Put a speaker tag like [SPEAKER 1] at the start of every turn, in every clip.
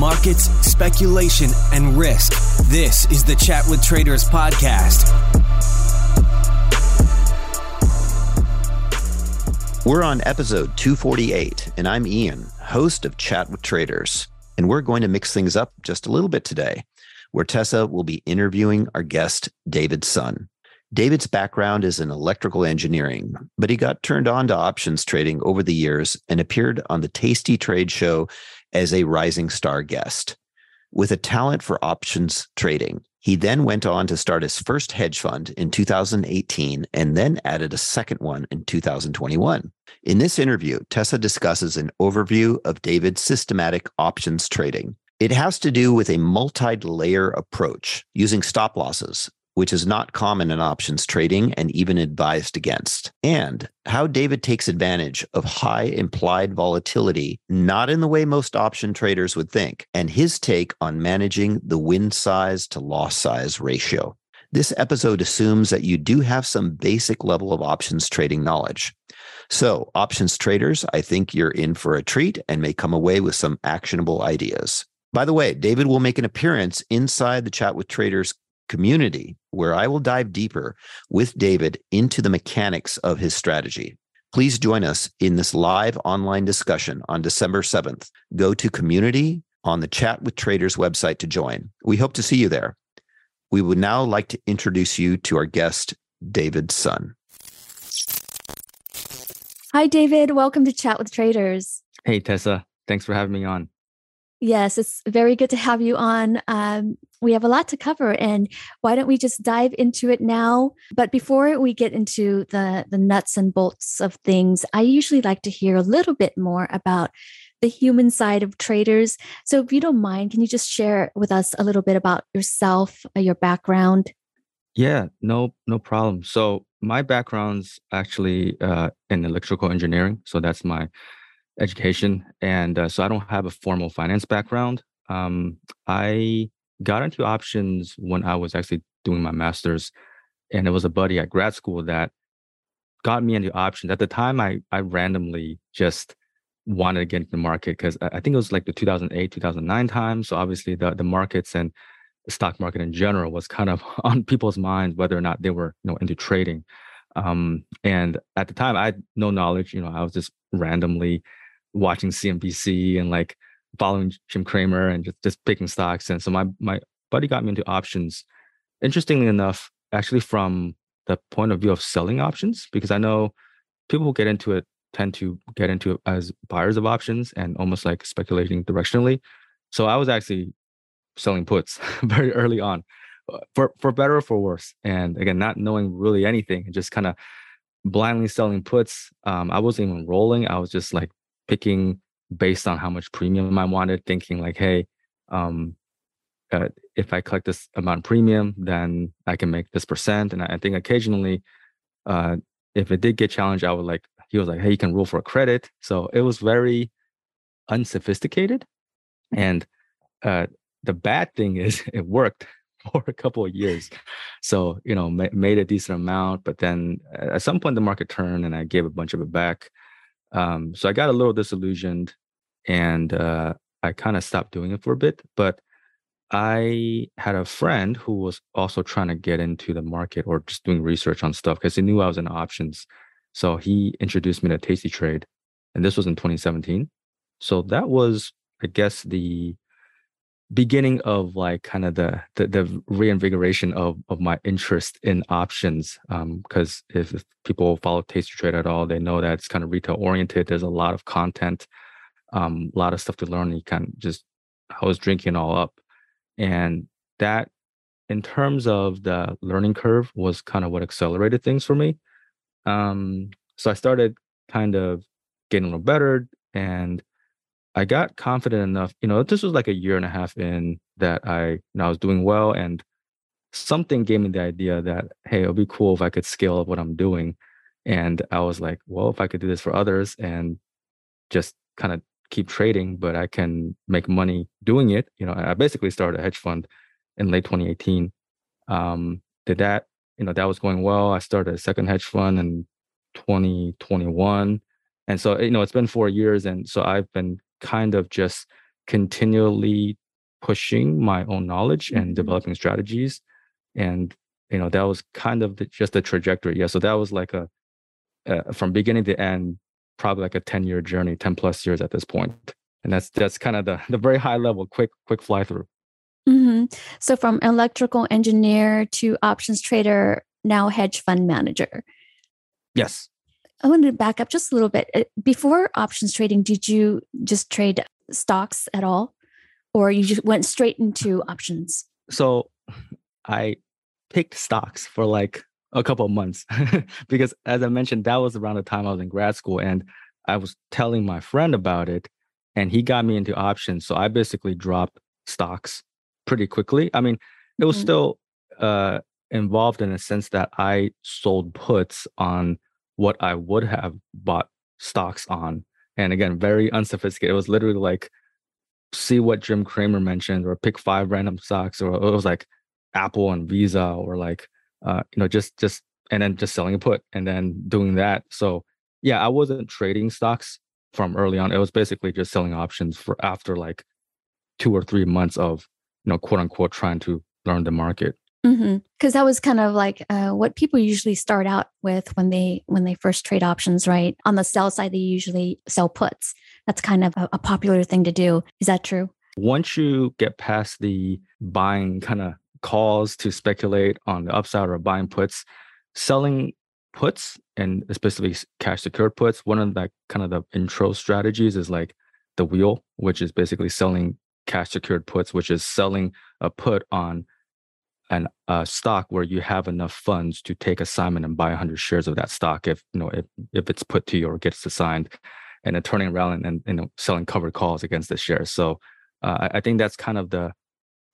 [SPEAKER 1] markets, speculation, and risk. This is the Chat with Traders podcast.
[SPEAKER 2] We're on episode 248, and I'm Ian, host of Chat with Traders. And we're going to mix things up just a little bit today, where Tessa will be interviewing our guest, David Sun. David's background is in electrical engineering, but he got turned on to options trading over the years and appeared on the Tasty Trade Show as a rising star guest. With a talent for options trading, he then went on to start his first hedge fund in 2018 and then added a second one in 2021. In this interview, Tessa discusses an overview of David's systematic options trading. It has to do with a multi layer approach using stop losses, which is not common in options trading and even advised against, and how David takes advantage of high implied volatility, not in the way most option traders would think, and his take on managing the win size to loss size ratio. This episode assumes that you do have some basic level of options trading knowledge. So, options traders, I think you're in for a treat and may come away with some actionable ideas. By the way, David will make an appearance inside the Chat with Traders community where I will dive deeper with David into the mechanics of his strategy. Please join us in this live online discussion on December 7th. Go to community on the Chat with Traders website to join. We hope to see you there. We would now like to introduce you to our guest, David Sun.
[SPEAKER 3] Hi, David. Welcome to Chat with Traders.
[SPEAKER 4] Hey, Tessa. Thanks for having me on.
[SPEAKER 3] Yes, it's very good to have you on. Um, we have a lot to cover, and why don't we just dive into it now? But before we get into the the nuts and bolts of things, I usually like to hear a little bit more about the human side of traders. So, if you don't mind, can you just share with us a little bit about yourself, uh, your background?
[SPEAKER 4] Yeah, no, no problem. So, my background's actually uh, in electrical engineering. So that's my education, and uh, so I don't have a formal finance background. Um, I got into options when I was actually doing my master's, and it was a buddy at grad school that got me into options. At the time, I I randomly just wanted to get into the market because I think it was like the 2008 2009 time. So obviously the the markets and the stock market in general was kind of on people's minds whether or not they were you know into trading. Um, and at the time, I had no knowledge. You know, I was just randomly watching CNBC and like following Jim Cramer and just, just picking stocks. And so my my buddy got me into options. Interestingly enough, actually from the point of view of selling options, because I know people who get into it tend to get into it as buyers of options and almost like speculating directionally. So I was actually selling puts very early on, uh, for for better or for worse. And again, not knowing really anything, and just kind of blindly selling puts. Um, I wasn't even rolling. I was just like picking based on how much premium I wanted, thinking like, hey, um, uh, if I collect this amount premium, then I can make this percent. And I, I think occasionally, uh, if it did get challenged, I would like, he was like, hey, you can roll for a credit. So it was very unsophisticated. And uh, the bad thing is it worked for a couple of years. So, you know, ma- made a decent amount, but then at some point the market turned and I gave a bunch of it back. Um, so I got a little disillusioned and uh, I kind of stopped doing it for a bit. But I had a friend who was also trying to get into the market or just doing research on stuff because he knew I was in options. So he introduced me to Tasty Trade, and this was in 2017. So that was, I guess, the beginning of like kind of the the, the reinvigoration of of my interest in options because um, if, if, people follow tasty trade at all they know that it's kind of retail oriented there's a lot of content um, a lot of stuff to learn you can just i was drinking all up. And that in terms of the learning curve was kind of what accelerated things for me. Um, so i started kind of getting a little better and I got confident enough, you know, this was like a year and a half in that I, you know, I was doing well and something gave me the idea that, hey, it'll be cool if I could scale up what I'm doing. And I was like, well, if I could do this for others and just kind of keep trading, but I can make money doing it. You know, I basically started a hedge fund in late 2018. Um, did that, you know, that was going well. I started a second hedge fund in 2021. And so, you know, it's been four years. And so I've been kind of just continually pushing my own knowledge and
[SPEAKER 3] Mhm.
[SPEAKER 4] developing strategies. And, you know, that was kind of the, just the trajectory. Yeah. So that was like a, uh, from beginning to end, probably like a 10 year journey, 10 plus years at this point. And that's, that's kind of the, the very high level, quick, quick fly through.
[SPEAKER 3] hmm So from electrical engineer to options trader, now hedge fund manager.
[SPEAKER 4] Yes.
[SPEAKER 3] I wanted to back up just a little bit. Uh, Before options trading, did you just trade stocks at all? Or you just went straight into options?
[SPEAKER 4] so I picked stocks for like a couple of months because, as I mentioned, that was around the time I was in grad school, and I was telling my friend about it, and he got me into options. So I basically dropped stocks pretty quickly. I mean, it was
[SPEAKER 3] Mhm.
[SPEAKER 4] still uh, involved in a sense that I sold puts on what I would have bought stocks on, and again, very unsophisticated. It was literally like see what Jim Cramer mentioned, or pick five random stocks, or it was like Apple and Visa, or like uh, you know, just just and then just selling a put and then doing that. So yeah, I wasn't trading stocks from early on. It was basically just selling options for after like two or three months of you know, quote unquote, trying to learn the market.
[SPEAKER 3] Because that was kind of like uh, what people usually start out with when they when they first trade options, right? On the sell side, they usually sell puts. That's kind of a, a popular thing to do. Is that true?
[SPEAKER 4] Once you get past the buying kind of calls to speculate on the upside or buying puts, selling puts and especially cash secured puts, one of the kind of the intro strategies is like the wheel, which is basically selling cash secured puts, which is selling a put on an a stock where you have enough funds to take assignment and buy 100 shares of that stock if you know if, if it's put to you or gets assigned and then turning around and, and you know selling covered calls against the shares. So uh, I, I think that's kind of the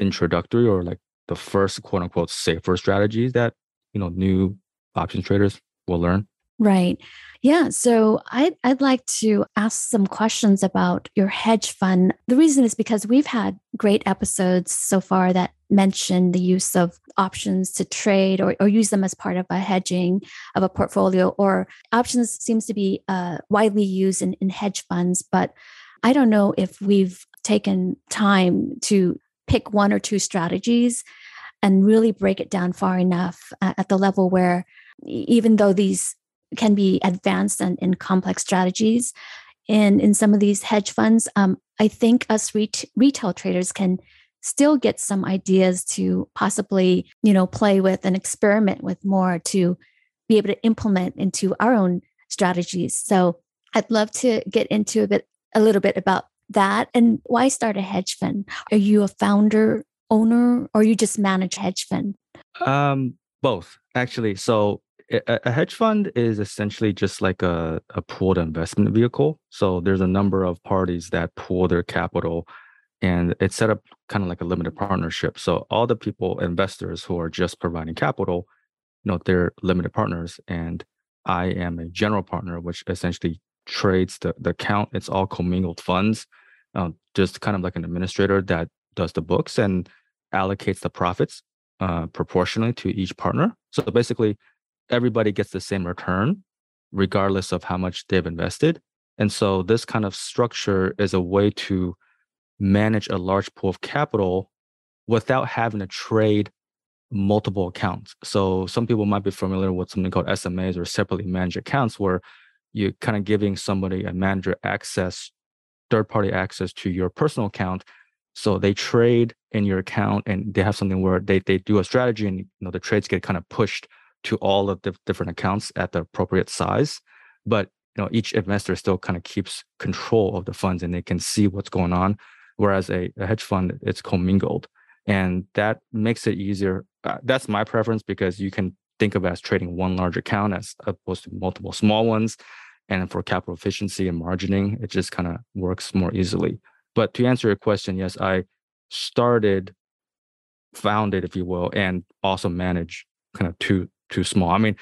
[SPEAKER 4] introductory or like the first quote unquote safer strategies that you know new options traders will learn
[SPEAKER 3] Right. Yeah. So I'd, I'd like to ask some questions about your hedge fund. The reason is because we've had great episodes so far that mention the use of options to trade or, or use them as part of a hedging of a portfolio, or options seems to be uh, widely used in, in hedge funds. But I don't know if we've taken time to pick one or two strategies and really break it down far enough uh, at the level where even though these can be advanced and, and complex strategies. In in some of these hedge funds um, i think us ret- retail traders can still get some ideas to possibly you know play with and experiment with more to be able to implement into our own strategies. So i'd love to get into a bit a little bit about that. And why start a hedge fund? Are you a founder owner or you just manage hedge fund?
[SPEAKER 4] Um both actually. So a, hedge fund is essentially just like a, a pooled investment vehicle. So there's a number of parties that pool their capital and it's set up kind of like a limited partnership. So all the people, investors who are just providing capital, you know, they're limited partners. And I am a general partner, which essentially trades the, the account. It's all commingled funds, uh, just kind of like an administrator that does the books and allocates the profits uh, proportionally to each partner. So basically, everybody gets the same return regardless of how much they've invested and so this kind of structure is a way to manage a large pool of capital without having to trade multiple accounts. So some people might be familiar with something called smas or separately managed accounts where you're kind of giving somebody a manager access third party access to your personal account so they trade in your account and they have something where they, they do a strategy and you know the trades get kind of pushed to all of the different accounts at the appropriate size. But you know, each investor still kind of keeps control of the funds and they can see what's going on. Whereas a, a hedge fund, it's commingled. And that makes it easier. Uh, that's my preference because you can think of as trading one large account as opposed to multiple small ones. And for capital efficiency and margining, it just kind of works more easily. But to answer your question, yes, I started, founded, if you will, and also manage kind of two too small. I mean,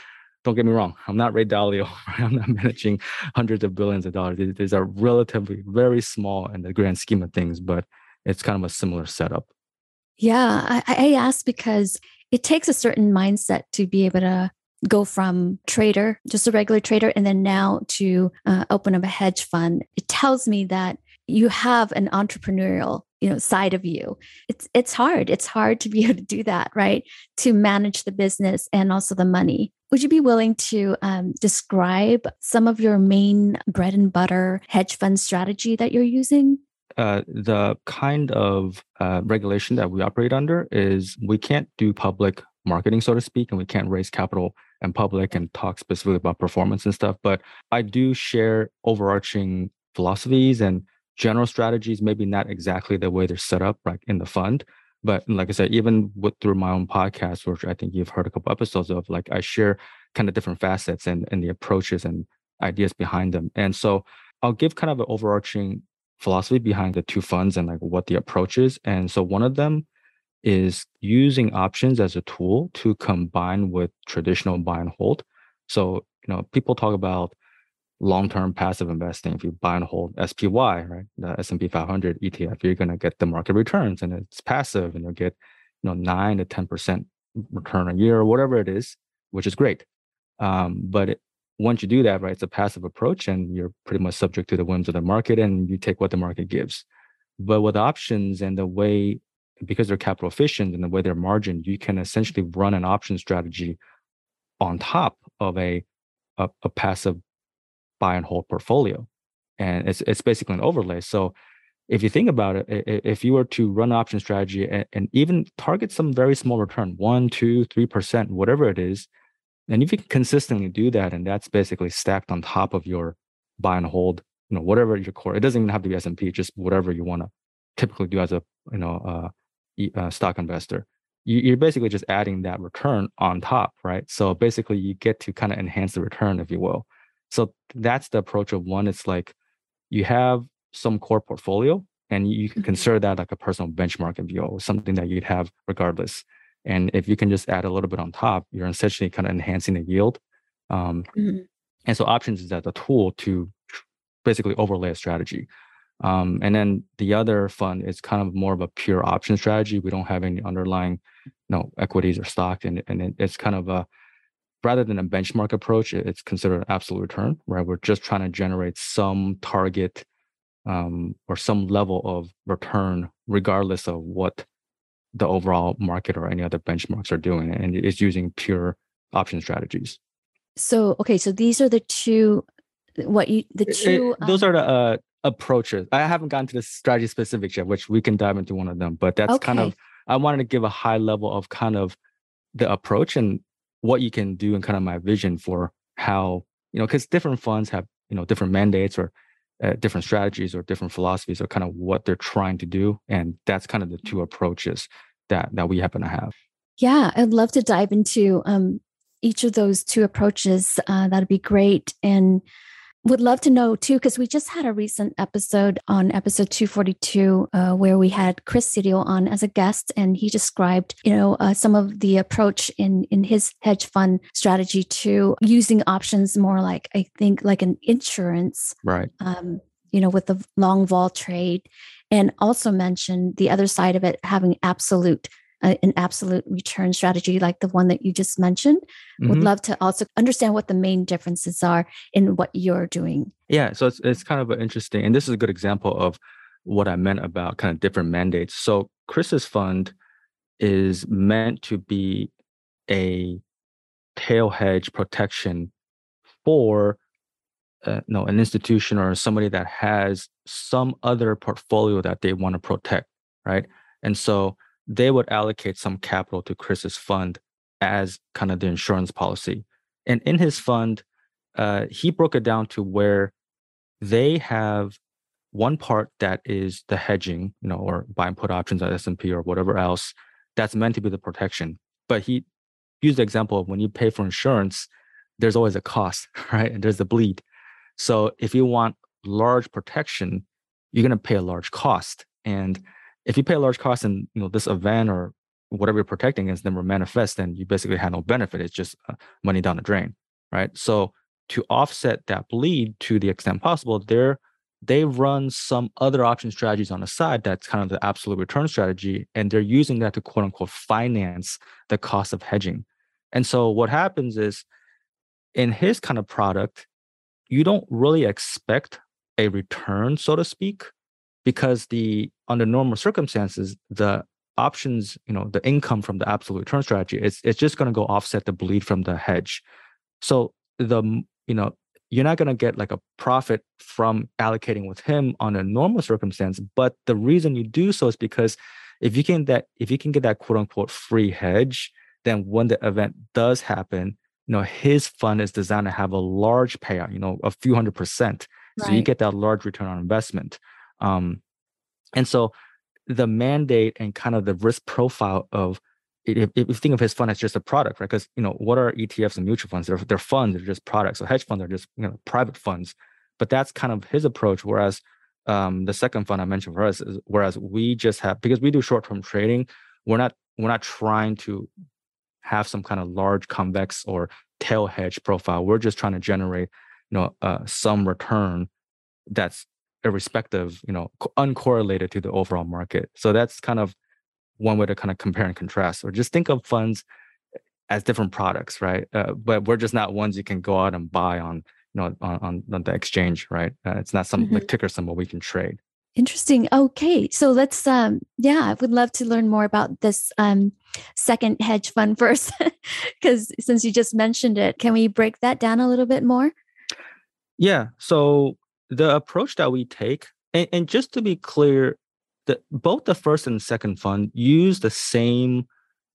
[SPEAKER 4] don't get me wrong. I'm not Ray Dalio. I'm not managing hundreds of billions of dollars. These are relatively very small in the grand scheme of things, but it's kind of a similar setup.
[SPEAKER 3] Yeah, I, I asked because it takes a certain mindset to be able to go from trader, just a regular trader, and then now to uh, open up a hedge fund. It tells me that you have an entrepreneurial you know side of you. It's it's hard. It's hard to be able to do that right? To manage the business and also the money. Would you be willing to um, describe some of your main bread and butter hedge fund strategy that you're using?
[SPEAKER 4] Uh, the kind of uh, regulation that we operate under is we can't do public marketing, so to speak, and we can't raise capital in public and talk specifically about performance and stuff. But I do share overarching philosophies and general strategies, maybe not exactly the way they're set up like in the fund. But like I said, even with through my own podcast, which I think you've heard a couple episodes of, like I share kind of different facets and, and the approaches and ideas behind them. And so I'll give kind of an overarching philosophy behind the two funds and like what the approach is. And so one of them is using options as a tool to combine with traditional buy and hold. So, you know, people talk about long-term passive investing. If you buy and hold SPY, right, the S&P 500 ETF, you're going to get the market returns and it's passive and you'll get, you know, nine to 10% return a year or whatever it is, which is great. Um, but it, once you do that, right, it's a passive approach and you're pretty much subject to the whims of the market and you take what the market gives. But with options and the way, because they're capital efficient and the way they're margined, you can essentially run an option strategy on top of a, a, a passive buy and hold portfolio. And it's, it's basically an overlay. So if you think about it, if you were to run option strategy and, and even target some very small return, one, two, three percent, whatever it is, and if you can consistently do that, and that's basically stacked on top of your buy and hold, you know, whatever your core, it doesn't even have to be S&P, just whatever you want to typically do as a, you know, uh, uh, stock investor. You, you're basically just adding that return on top, right? So basically you get to kind of enhance the return, if you will. So that's the approach of one. It's like you have some core portfolio and you can mm-hmm. consider that like a personal benchmark if you will, something that you'd have regardless. And if you can just add a little bit on top, you're essentially kind of enhancing the yield. Um, mm-hmm. And so options is that a tool to basically overlay a strategy. Um, and then the other fund is kind of more of a pure option strategy. We don't have any underlying, you know, equities or stock, and and it's kind of a rather than a benchmark approach, it's considered an absolute return, right? We're just trying to generate some target um, or some level of return, regardless of what the overall market or any other benchmarks are doing and it's using pure option strategies
[SPEAKER 3] so okay so these are the two what you the two
[SPEAKER 4] it, those um, are the uh, approaches i haven't gotten to the strategy specifics yet which we can dive into one of them but that's okay. kind of i wanted to give a high level of kind of the approach and what you can do and kind of my vision for how you know because different funds have you know different mandates or uh, different strategies or different philosophies or kind of what they're trying to do and that's kind of the two approaches that that we happen to have.
[SPEAKER 3] Yeah i'd love to dive into um, each of those two approaches uh, that'd be great and would love to know too because we just had a recent episode on episode 242 uh, where we had chris Sidio on as a guest and he described you know uh, some of the approach in in his hedge fund strategy to using options more like i think like an insurance
[SPEAKER 4] right.
[SPEAKER 3] um, you know with the long vol trade and also mentioned the other side of it having absolute an absolute return strategy like the one that you just mentioned. Mm-hmm. Would love to also understand what the main differences are in what you're doing.
[SPEAKER 4] Yeah, so it's it's kind of interesting, and this is a good example of what I meant about kind of different mandates. So Chris's fund is meant to be a tail hedge protection for uh, no an institution or somebody that has some other portfolio that they want to protect, right? And so they would allocate some capital to Chris's fund as kind of the insurance policy. And in his fund, uh, he broke it down to where they have one part that is the hedging, you know, or buy and put options at S&P or whatever else that's meant to be the protection. But he used the example of when you pay for insurance, there's always a cost, right? And there's the bleed. So if you want large protection, you're going to pay a large cost. And if you pay a large cost and you know this event or whatever you're protecting against never manifest, then you basically have no benefit. It's just uh, money down the drain, right? So to offset that bleed to the extent possible, they're they run some other option strategies on the side that's kind of the absolute return strategy and they're using that to quote unquote finance the cost of hedging and so what happens is in his kind of product you don't really expect a return so to speak because the under normal circumstances, the options, you know, the income from the absolute return strategy, it's it's just going to go offset the bleed from the hedge. So the you know you're not going to get like a profit from allocating with him on a normal circumstance but the reason you do so is because if you can that if you can get that quote unquote free hedge then when the event does happen you know his fund is designed to have a large payout you know a few hundred percent. So you get that large return on investment. Um and so the mandate and kind of the risk profile of if, if you think of his fund as just a product, right? Because you know what are ETFs and mutual funds? They're, they're funds. They're just products. So hedge funds are just you know private funds. But that's kind of his approach. Whereas um, the second fund I mentioned for us is whereas we just have because we do short term trading, we're not we're not trying to have some kind of large convex or tail hedge profile. We're just trying to generate you know uh, some return that's irrespective, you know, uncorrelated to the overall market. So that's kind of one way to kind of compare and contrast, or just think of funds as different products, right? Uh, but we're just not ones you can go out and buy on, you know, on, on the exchange, right? Uh, it's not some mm-hmm. like ticker symbol we can trade.
[SPEAKER 3] Interesting. Okay, so let's um yeah, I would love to learn more about this um second hedge fund first cuz since you just mentioned it, can we break that down a little bit more?
[SPEAKER 4] Yeah. So the approach that we take and, and just to be clear, the both the first and second fund use the same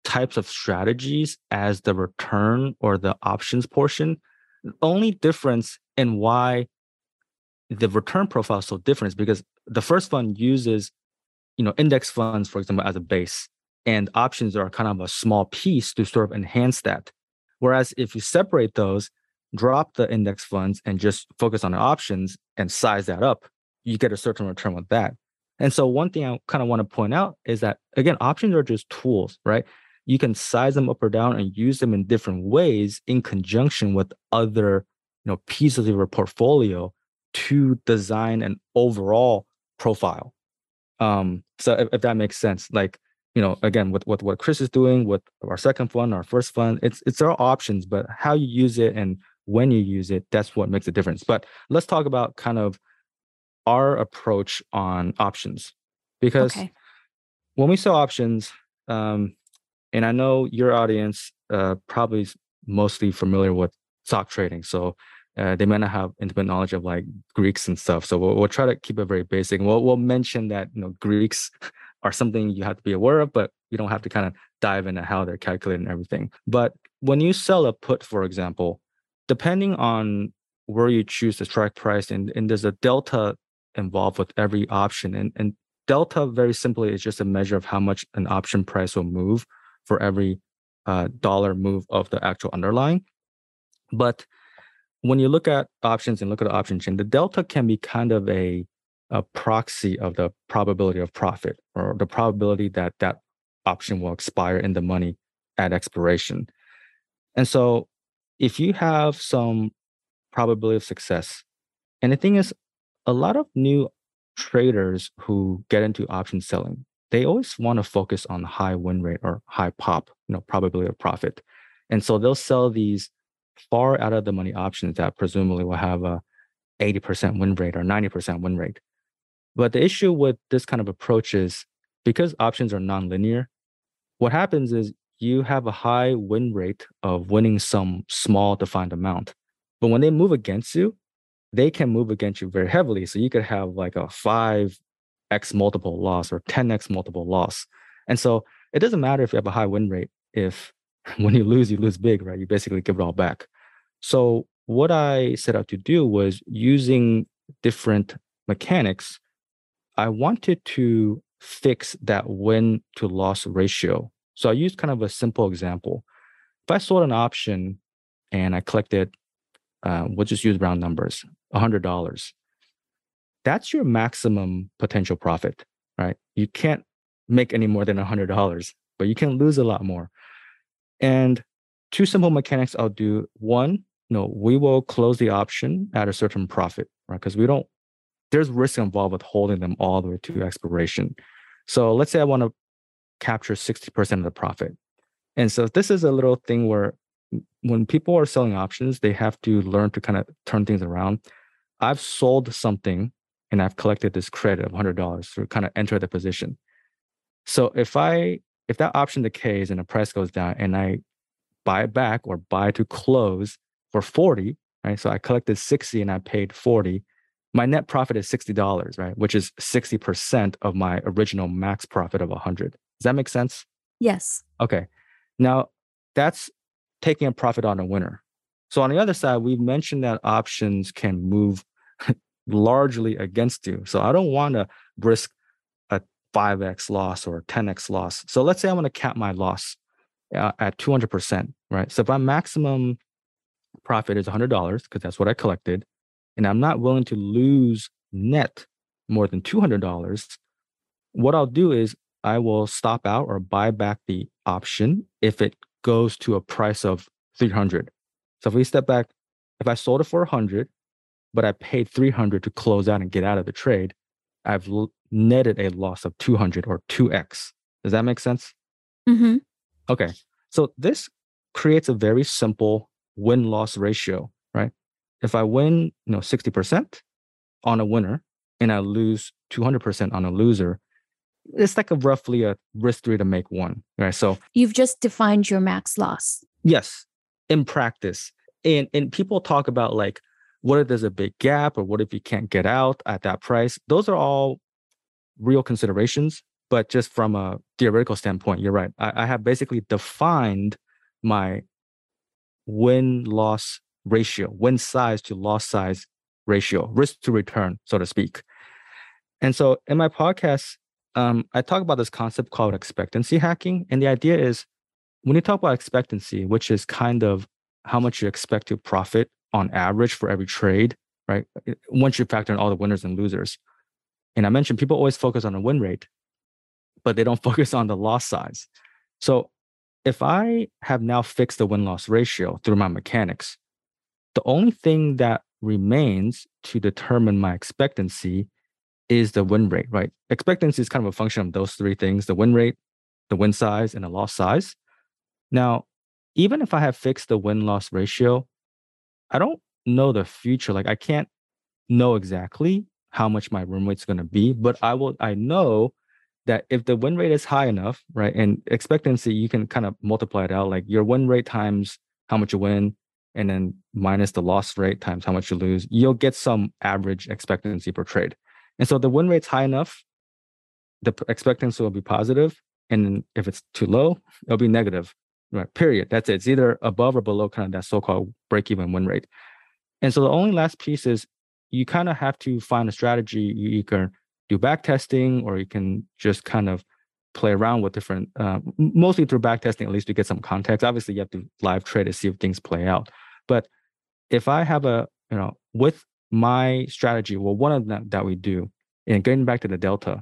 [SPEAKER 4] types of strategies as the return or the options portion. The only difference in why the return profile is so different is because the first fund uses, you know, index funds, for example, as a base, and options are kind of a small piece to sort of enhance that. Whereas if you separate those, drop the index funds and just focus on the options and size that up, you get a certain return with that. And so one thing I kind of want to point out is that again, options are just tools, right? You can size them up or down and use them in different ways in conjunction with other, you know, pieces of your portfolio to design an overall profile. Um, so if, if that makes sense, like you know, again, with, with what Chris is doing with our second fund, our first fund, it's it's our options, but how you use it and when you use it, that's what makes a difference. But let's talk about kind of our approach on options because okay. when we sell options um, and i know your audience uh, probably is mostly familiar with stock trading so uh, they may not have intimate knowledge of like greeks and stuff so we'll, we'll try to keep it very basic we'll, we'll mention that you know greeks are something you have to be aware of but you don't have to kind of dive into how they're calculating everything but when you sell a put for example depending on where you choose the strike price and, and there's a delta involved with every option. And, and delta, very simply, is just a measure of how much an option price will move for every uh, dollar move of the actual underlying. But when you look at options and look at the option chain, the delta can be kind of a, a proxy of the probability of profit or the probability that that option will expire in the money at expiration. And so if you have some probability of success, and the thing is, a lot of new traders who get into option selling, they always want to focus on high win rate or high pop, you know, probability of profit. And so they'll sell these far out of the money options that presumably will have a 80% win rate or 90% win rate. But the issue with this kind of approach is because options are nonlinear, what happens is you have a high win rate of winning some small defined amount. But when they move against you, they can move against you very heavily. So you could have like a 5x multiple loss or 10x multiple loss. And so it doesn't matter if you have a high win rate, if when you lose, you lose big, right? You basically give it all back. So what I set out to do was using different mechanics, I wanted to fix that win to loss ratio. So I used kind of a simple example. If I sold an option and I collected uh, we'll just use round numbers, $100. That's your maximum potential profit, right? You can't make any more than $100, but you can lose a lot more. And two simple mechanics I'll do. One, no, we will close the option at a certain profit, right? Because we don't, there's risk involved with holding them all the way to expiration. So let's say I want to capture 60% of the profit. And so this is a little thing where when people are selling options, they have to learn to kind of turn things around. I've sold something and I've collected this credit of $100 to kind of enter the position. So if I if that option decays and the price goes down and I buy it back or buy to close for 40, right? So I collected 60 and I paid 40. My net profit is $60, right? Which is 60% of my original max profit of 100. Does that make sense?
[SPEAKER 3] Yes.
[SPEAKER 4] Okay. Now that's taking a profit on a winner. So on the other side, we mentioned that options can move largely against you. So I don't want to risk a 5x loss or 10x loss. So let's say I want to cap my loss uh, at 200%, right? So if my maximum profit is $100, because that's what I collected, and I'm not willing to lose net more than $200, what I'll do is I will stop out or buy back the option if it goes to a price of 300. So if we step back, if I sold it for 100, but I paid 300 to close out and get out of the trade, I've netted a loss of 200 or 2x. Does that make sense?
[SPEAKER 3] Mm-hmm.
[SPEAKER 4] Okay. So this creates a very simple win-loss ratio, right? If I win, you know, 60% on a winner and I lose 200% on a loser, it's like a roughly a risk three to make one, right? So
[SPEAKER 3] you've just defined your max loss.
[SPEAKER 4] Yes, in practice, and and people talk about like, what if there's a big gap, or what if you can't get out at that price? Those are all real considerations, but just from a theoretical standpoint, you're right. I, I have basically defined my win loss ratio, win size to loss size ratio, risk to return, so to speak. And so in my podcast, um, I talk about this concept called expectancy hacking. And the idea is when you talk about expectancy, which is kind of how much you expect to profit on average for every trade, right? Once you factor in all the winners and losers. And I mentioned people always focus on the win rate, but they don't focus on the loss size. So if I have now fixed the win loss ratio through my mechanics, the only thing that remains to determine my expectancy is the win rate, right? Expectancy is kind of a function of those three things the win rate, the win size, and the loss size. Now, even if I have fixed the win loss ratio, I don't know the future. Like I can't know exactly how much my win rate is going to be, but I will, I know that if the win rate is high enough, right? And expectancy, you can kind of multiply it out like your win rate times how much you win, and then minus the loss rate times how much you lose, you'll get some average expectancy per trade. And so the win rate's high enough, the expectancy will be positive, and if it's too low, it'll be negative. Right. Period. That's it. It's either above or below kind of that so-called break-even win rate. And so the only last piece is you kind of have to find a strategy. You, you can do back testing, or you can just kind of play around with different, uh, mostly through back testing, at least to get some context. Obviously, you have to live trade to see if things play out. But if I have a, you know, with my strategy, well, one of them that we do, and getting back to the delta,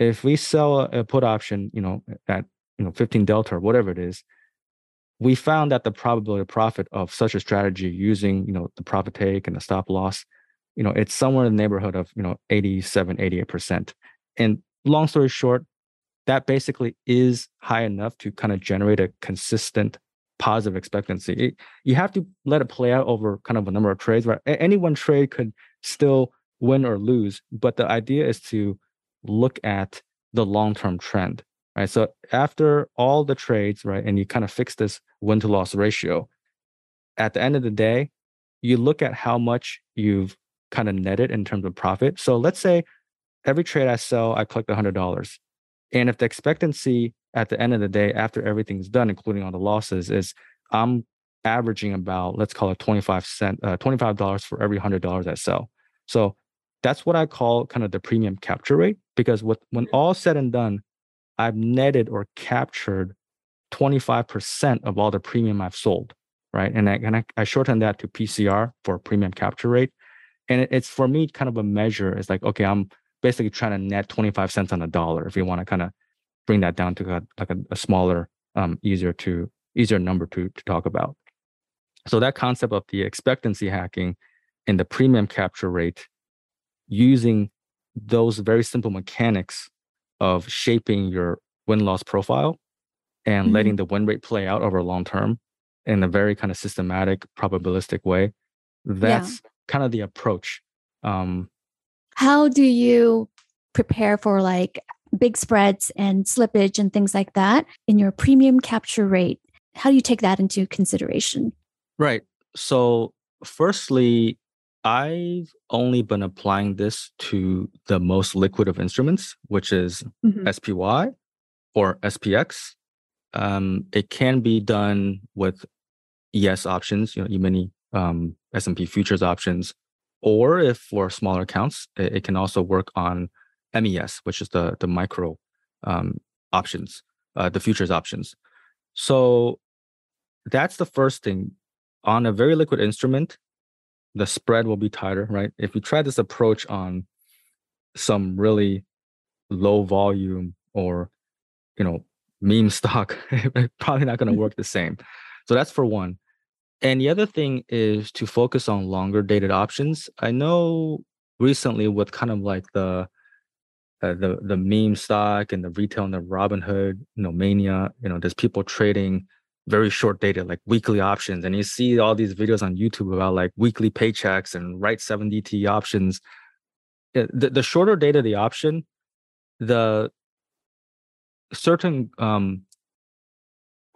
[SPEAKER 4] if we sell a, a put option, you know, at you know 15 delta or whatever it is, we found that the probability of profit of such a strategy using you know the profit take and the stop loss, you know, it's somewhere in the neighborhood of you know 87, 88 percent. And long story short, that basically is high enough to kind of generate a consistent positive expectancy. It, you have to let it play out over kind of a number of trades. Right, any one trade could still win or lose, but the idea is to look at the long-term trend. Right. So after all the trades, right, and you kind of fix this win to loss ratio, at the end of the day, you look at how much you've kind of netted in terms of profit. So let's say every trade I sell, I collect $100. And if the expectancy at the end of the day, after everything's done, including all the losses, is I'm averaging about let's call it 25 cent, uh, $25 for every hundred dollars I sell. So that's what I call kind of the premium capture rate because with, when mm-hmm. all said and done, I've netted or captured 25% of all the premium I've sold, right? And I, and I, I shorten that to PCR for premium capture rate. And it, it's for me kind of a measure. It's like, okay, I'm basically trying to net 25 cents on a dollar if you want to kind of bring that down to a, like a, a smaller, um, easier to easier number to to talk about. So that concept of the expectancy hacking and the premium capture rate, using those very simple mechanics of shaping your win loss profile and mm-hmm. letting the win rate play out over long term in a very kind of systematic, probabilistic way. That's yeah. kind of the approach. Um,
[SPEAKER 3] How do you prepare for like big spreads and slippage and things like that in your premium capture rate? How do you take that into consideration?
[SPEAKER 4] Right. So, firstly, I've only been applying this to the most liquid of instruments, which is mm-hmm. SPY or SPX. Um, it can be done with ES options, you know, E-mini um, S&P futures options, or if for smaller accounts, it, it, can also work on MES, which is the the micro um, options, uh, the futures options. So that's the first thing. On a very liquid instrument, the spread will be tighter, right? If you try this approach on some really low volume or you know meme stock, probably not going to mm-hmm. work the same. So that's for one. And the other thing is to focus on longer dated options. I know recently with kind of like the uh, the the meme stock and the retail and the Robinhood, you know, mania, you know, there's people trading very short dated, like weekly options. And you see all these videos on YouTube about like weekly paychecks and right 7 DT options. The, the shorter dated the option, the certain um,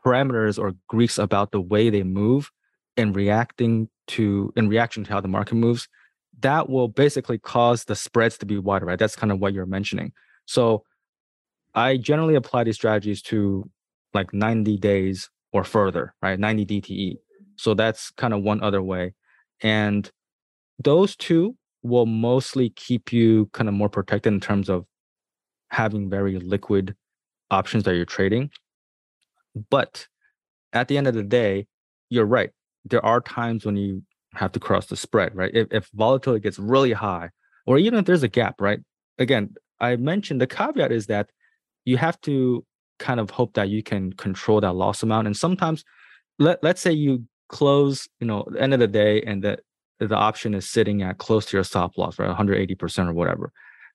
[SPEAKER 4] parameters or Greeks about the way they move and reacting to in reaction to how the market moves, that will basically cause the spreads to be wider, right? That's kind of what you're mentioning. So I generally apply these strategies to like 90 days or further, right? 90 DTE. So that's kind of one other way. And those two will mostly keep you kind of more protected in terms of having very liquid options that you're trading. But at the end of the day, you're right there are times when you have to cross the spread, right? If, if volatility gets really high, or even if there's a gap, right? Again, I mentioned the caveat is that you have to kind of hope that you can control that loss amount. And sometimes, let let's say you close, you know, the end of the day, and the the option is sitting at close to your stop loss, right, 180% or whatever.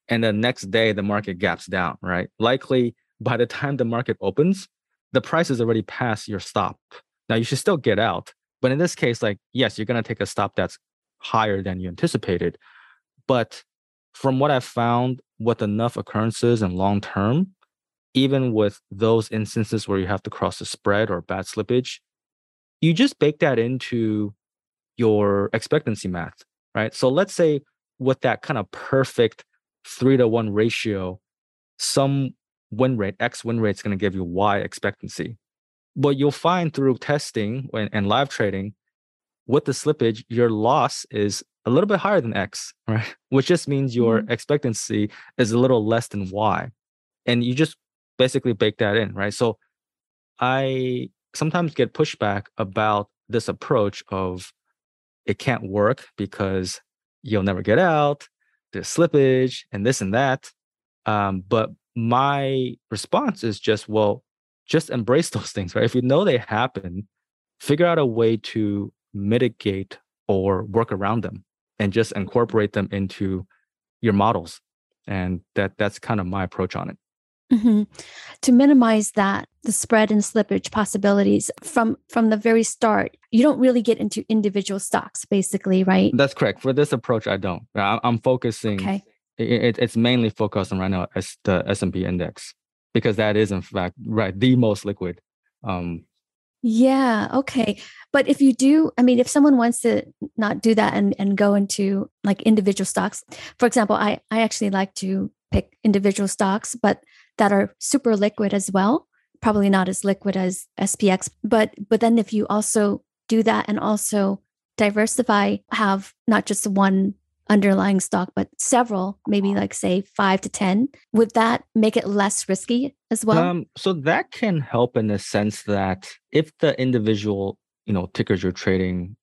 [SPEAKER 4] And the next day, the market gaps down, right? Likely by the time the market opens, the price is already past your stop. Now you should still get out, but in this case, like, yes, you're going to take a stop that's higher than you anticipated. But from what I've found, with enough occurrences and long term, even with those instances where you have to cross the spread or bad slippage, you just bake that into your expectancy math, right? So let's say with that kind of perfect three to one ratio, some win rate, X win rate is going to give you Y expectancy. But you'll find through testing and live trading, with the slippage, your loss is a little bit higher than X, right? Which just means your mm-hmm. expectancy is a little less than Y. And you just basically bake that in, right? So I sometimes get pushback about this approach of it can't work because you'll never get out, there's slippage and this and that. Um, but my response is just, well, just embrace those things, right? If you know they happen, figure out a way to mitigate or work around them and just incorporate them into your models. And that that's kind of my approach on it.
[SPEAKER 3] Mm-hmm. To minimize that, the spread and slippage possibilities from from the very start, you don't really get into individual stocks, basically, right?
[SPEAKER 4] That's correct. For this approach, I don't. I'm focusing. Okay. It, it's mainly focused on right now as the S and P index because that is in fact right the most liquid um
[SPEAKER 3] yeah okay. But if you do i mean if someone wants to not do that and and go into like individual stocks for example i i actually like to pick individual stocks but that are super liquid as well probably not as liquid as spx but but then if you also do that and also diversify have not just one underlying stock, but several, maybe like say five to 10, would that make it less risky as well? Um,
[SPEAKER 4] so that can help in the sense that if the individual, you know, tickers you're trading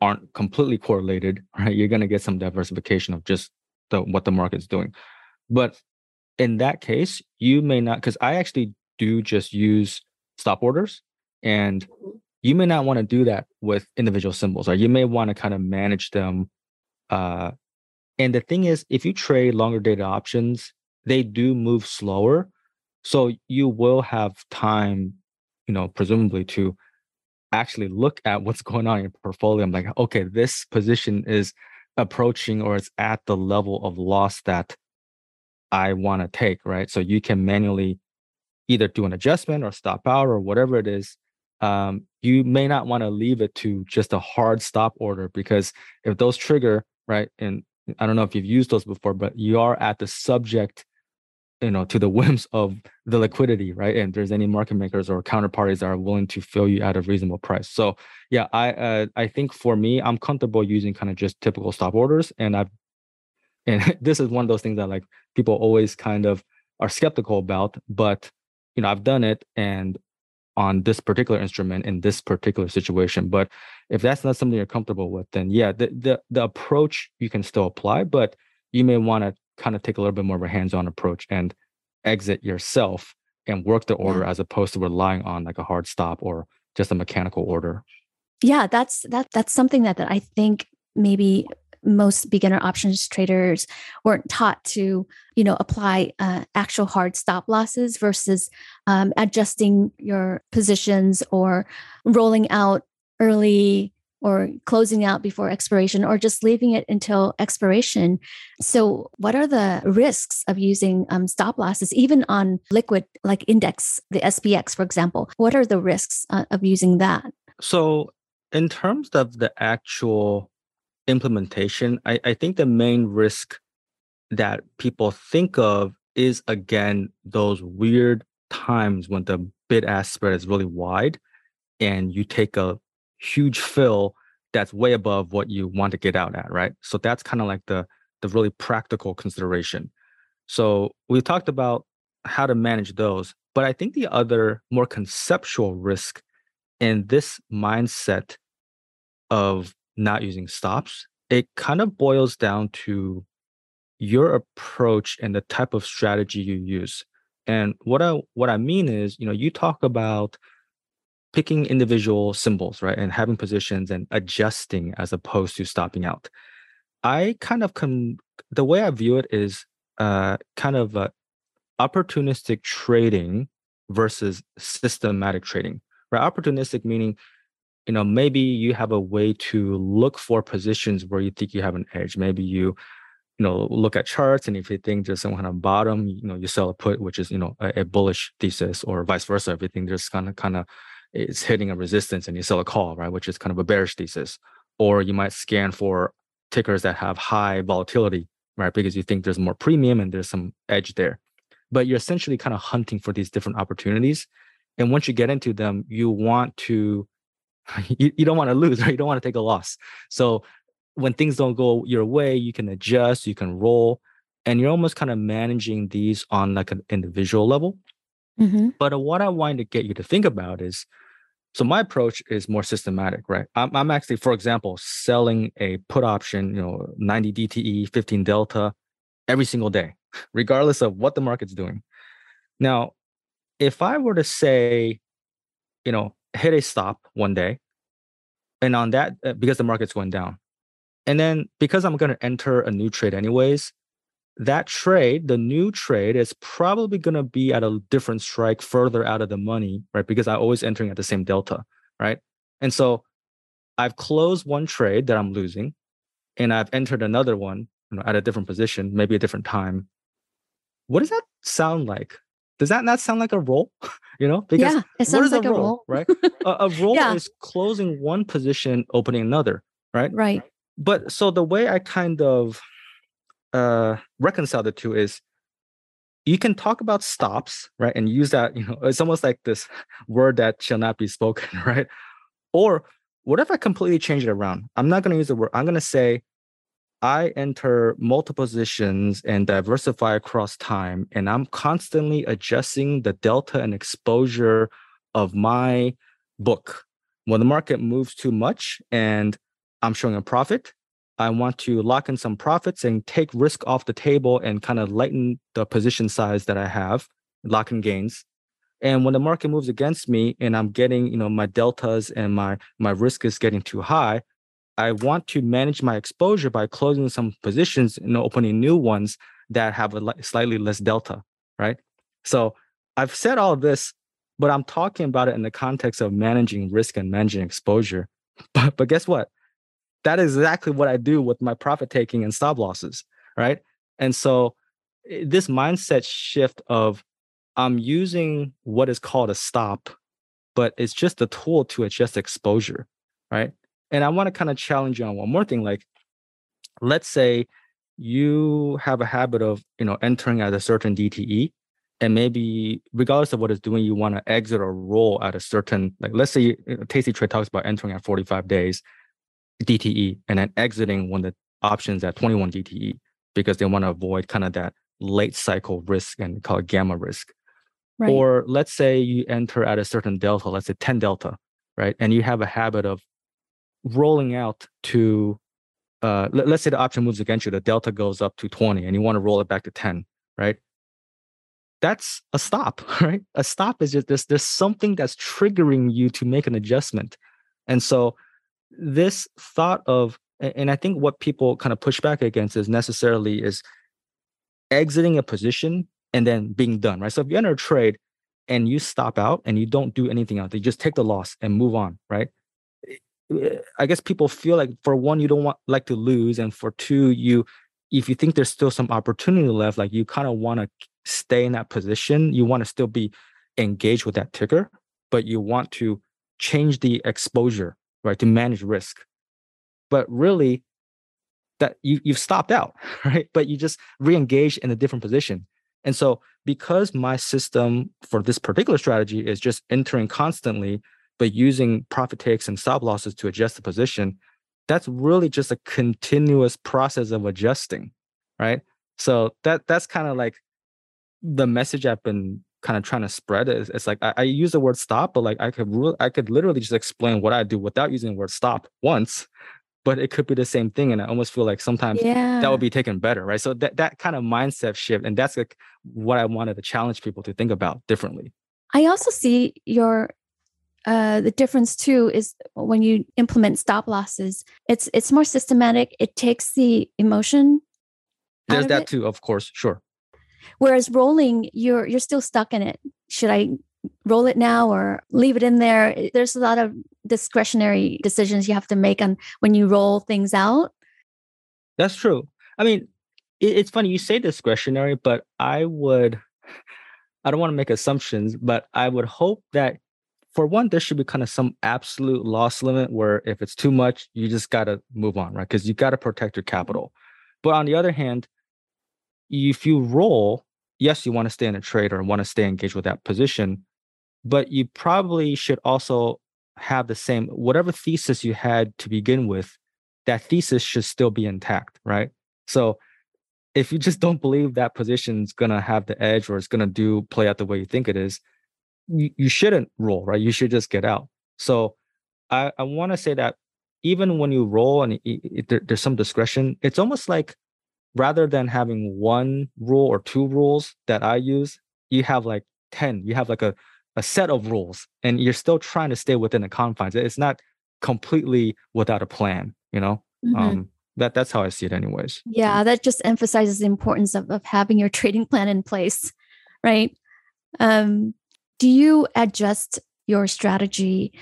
[SPEAKER 4] aren't completely correlated, right, you're going to get some diversification of just the, what the market's doing. But in that case, you may not, because I actually do just use stop orders and you may not want to do that with individual symbols or you may want to kind of manage them uh, and the thing is, if you trade longer dated options, they do move slower. So you will have time, you know, presumably to actually look at what's going on in your portfolio. I'm like, okay, this position is approaching or it's at the level of loss that I want to take, right? So you can manually either do an adjustment or stop out or whatever it is. Um, you may not want to leave it to just a hard stop order because if those trigger, right, and I don't know if you've used those before, but you are at the subject, you know, to the whims of the liquidity, right? And there's any market makers or counterparties that are willing to fill you at a reasonable price. So yeah, I uh, I think for me, I'm comfortable using kind of just typical stop orders, and I've and this is one of those things that like people always kind of are skeptical about, but you know, I've done it and on this particular instrument in this particular situation. But if that's not something you're comfortable with, then yeah, the the, the approach you can still apply, but you may want to kind of take a little bit more of a hands-on approach and exit yourself and work the order yeah. as opposed to relying on like a hard stop or just a mechanical order.
[SPEAKER 3] Yeah, that's that that's something that, that I think maybe most beginner options traders weren't taught to you know apply uh, actual hard stop losses versus um, adjusting your positions or rolling out early or closing out before expiration or just leaving it until expiration. So, what are the risks of using um, stop losses, even on liquid like index, the SPX, for example? What are the risks uh, of using that?
[SPEAKER 4] So, in terms of the actual implementation, I, I think the main risk that people think of is again those weird times when the bid ask spread is really wide and you take a huge fill that's way above what you want to get out at, right? So that's kind of like the the really practical consideration. So we talked about how to manage those, but I think the other more conceptual risk in this mindset of not using stops, it kind of boils down to your approach and the type of strategy you use. And what I what I mean is, you know, you talk about picking individual symbols, right, and having positions and adjusting as opposed to stopping out. I kind of come the way I view it is uh, kind of opportunistic trading versus systematic trading. Right, opportunistic meaning you know maybe you have a way to look for positions where you think you have an edge. Maybe you you know look at charts and if you think there's some kind of bottom you know you sell a put which is you know a, a bullish thesis or vice versa. Everything there's kind of kind of it's hitting a resistance and you sell a call right which is kind of a bearish thesis. Or you might scan for tickers that have high volatility right because you think there's more premium and there's some edge there. But you're essentially kind of hunting for these different opportunities. And once you get into them you want to you, you don't want to lose, right? You don't want to take a loss. So when things don't go your way, you can adjust, you can roll, and you're almost kind of managing these on like an individual level. Mm-hmm. But what I wanted to get you to think about is so my approach is more systematic, right? I'm, I'm actually, for example, selling a put option, you know, 90 DTE, 15 delta every single day, regardless of what the market's doing. Now, if I were to say, you know, hit a stop one day, and on that uh, because the market's going down, and then because I'm going to enter a new trade anyways, that trade, the new trade, is probably going to be at a different strike further out of the money, right? Because I'm always entering at the same delta, right? And so I've closed one trade that I'm losing, and I've entered another one you know, at a different position, maybe a different time. What does that sound like? Does that not sound like a roll? you know,
[SPEAKER 3] because yeah, it sounds like a roll, roll,
[SPEAKER 4] right? a, a roll yeah. is closing one position, opening another, right?
[SPEAKER 3] Right.
[SPEAKER 4] But so the way I kind of uh, reconcile the two is you can talk about stops, right? And use that, you know, it's almost like this word that shall not be spoken, right? Or what if I completely change it around? I'm not going to use the word, I'm going to say I enter multiple positions and diversify across time, and I'm constantly adjusting the delta and exposure of my book. When the market moves too much and I'm showing a profit, I want to lock in some profits and take risk off the table and kind of lighten the position size that I have, lock in gains. And when the market moves against me and I'm getting, you know, my deltas and my my risk is getting too high, I want to manage my exposure by closing some positions and opening new ones that have a slightly less delta, right? So I've said all this, but I'm talking about it in the context of managing risk and managing exposure. But, but guess what? that is exactly what I do with my profit taking and stop losses, right? And so this mindset shift of I'm using what is called a stop, but it's just a tool to adjust exposure, right? And I want to kind of challenge you on one more thing. Like, let's say you have a habit of, you know, entering at a certain DTE, and maybe regardless of what it's doing, you want to exit or roll at a certain, like, let's say uh, Tasty Trade talks about entering at 45 days DTE and then exiting when the options at 21 DTE because they want to avoid kind of that late cycle risk and call it gamma risk. Right. Or let's say you enter at a certain delta, let's say 10 delta, right? And you have a habit of rolling out to, uh, let, let's say the option moves against you, the delta goes up to 20 and you want to roll it back to 10, right? That's a stop, right? A stop is just there's, there's something that's triggering you to make an adjustment. And so this thought of and i think what people kind of push back against is necessarily is exiting a position and then being done right so if you enter a trade and you stop out and you don't do anything else you just take the loss and move on right i guess people feel like for one you don't want like to lose and for two you if you think there's still some opportunity left like you kind of want to stay in that position. You want to still be engaged with that ticker but you want to change the exposure right to manage risk. But really that you, you've stopped out right? But you just re-engage in a different position. And so because my system for this particular strategy is just entering constantly but using profit takes and stop losses to adjust the position that's really just a continuous process of adjusting right so that that's kind of like the message i've been kind of trying to spread it. It's, it's like I, I, use the word stop, but like I could re- I could literally just explain what I do without using the word stop once, but it could be the same thing. And I almost feel like sometimes yeah. that would be taken better, right? So that that kind of mindset shift, and that's like what I wanted to challenge people to think about differently.
[SPEAKER 3] I also see your uh, the difference too is when you implement stop losses, it's it's more systematic. It takes the emotion.
[SPEAKER 4] There's that it. too, of course, sure.
[SPEAKER 3] Whereas rolling, you're you're still stuck in it. Should I roll it now or leave it in there? There's a lot of discretionary decisions you have to make on when you roll things out.
[SPEAKER 4] That's true. I mean, it, it's funny you say discretionary, but I would I don't want to make assumptions, but I would hope that for one, there should be kind of some absolute loss limit where if it's too much, you just got to move on, right? Because you got to protect your mm-hmm. capital. But on the other hand, if you roll, yes, you want to stay in a trade or want to stay engaged with that position, but you probably should also have the same whatever thesis you had to begin with. That thesis should still be intact, right? So if you just don't believe that position is gonna have the edge or it's gonna do play out the way you think it is, you, you shouldn't roll, right? You should just get out. So I, I want to say that even when you roll and it, it, there, there's some discretion, it's almost like rather than having one rule or two rules that I use, you have like 10. You have like a, a set of rules and you're still trying to stay within the confines. It's not completely without a plan, you know? Mm-hmm. Um, that that's how I see it anyways.
[SPEAKER 3] Yeah, that just emphasizes the importance of, of having your trading plan in place, right? Um, do you adjust your strategy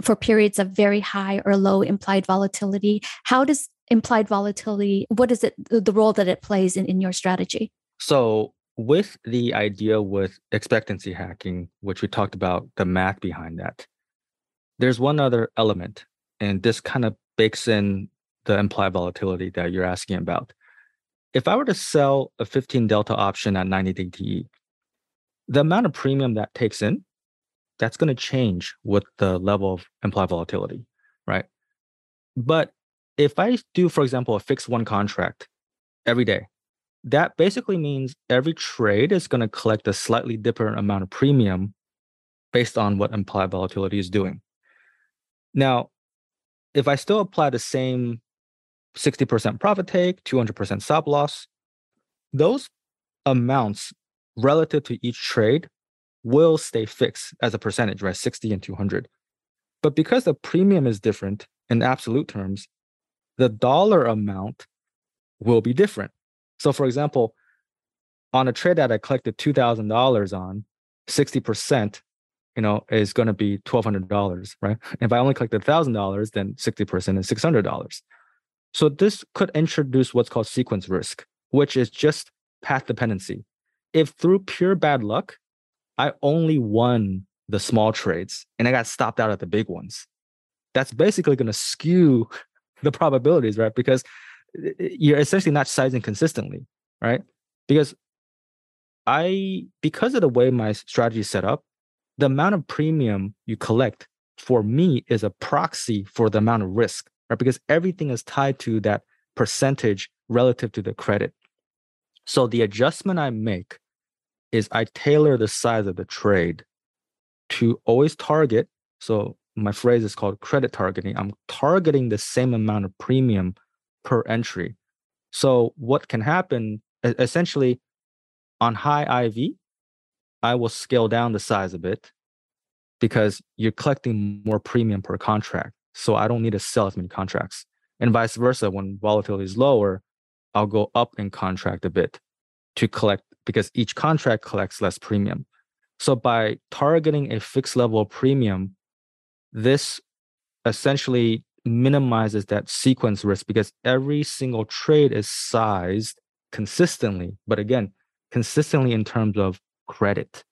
[SPEAKER 3] for periods of very high or low implied volatility? How does implied volatility what is it the role that it plays in, in your strategy
[SPEAKER 4] so with the idea with expectancy hacking which we talked about the math behind that there's one other element and this kind of bakes in the implied volatility that you're asking about if i were to sell a 15 delta option at 90 dte the amount of premium that takes in that's going to change with the level of implied volatility right but if I do, for example, a fixed one contract every day, that basically means every trade is going to collect a slightly different amount of premium based on what implied volatility is doing. Now, if I still apply the same 60% profit take, 200% stop loss, those amounts relative to each trade will stay fixed as a percentage, right? 60 and 200. But because the premium is different in absolute terms, the dollar amount will be different. So, for example, on a trade that I collected two thousand dollars on, sixty percent, you know, is going to be twelve hundred dollars, right? If I only collected thousand dollars, then sixty percent is six hundred dollars. So this could introduce what's called sequence risk, which is just path dependency. If through pure bad luck, I only won the small trades and I got stopped out at the big ones, that's basically going to skew the probabilities, right? Because eh, eh, you're essentially not sizing consistently, right? Because I, because of the way my strategy is set up, the amount of premium you collect for me is a proxy for the amount of risk, right? Because everything is tied to that percentage relative to the credit. So the adjustment I make is I tailor the size of the trade to always target. So my phrase is called credit targeting. I'm targeting the same amount of premium per entry. So what can happen essentially on high IV, I will scale down the size a bit because you're collecting more premium per contract. So I don't need to sell as many contracts. And vice versa, when volatility is lower, I'll go up in contract a bit to collect because each contract collects less premium. So by targeting a fixed level premium, this essentially minimizes that sequence risk because every single trade is sized consistently. But again, consistently in terms of credit,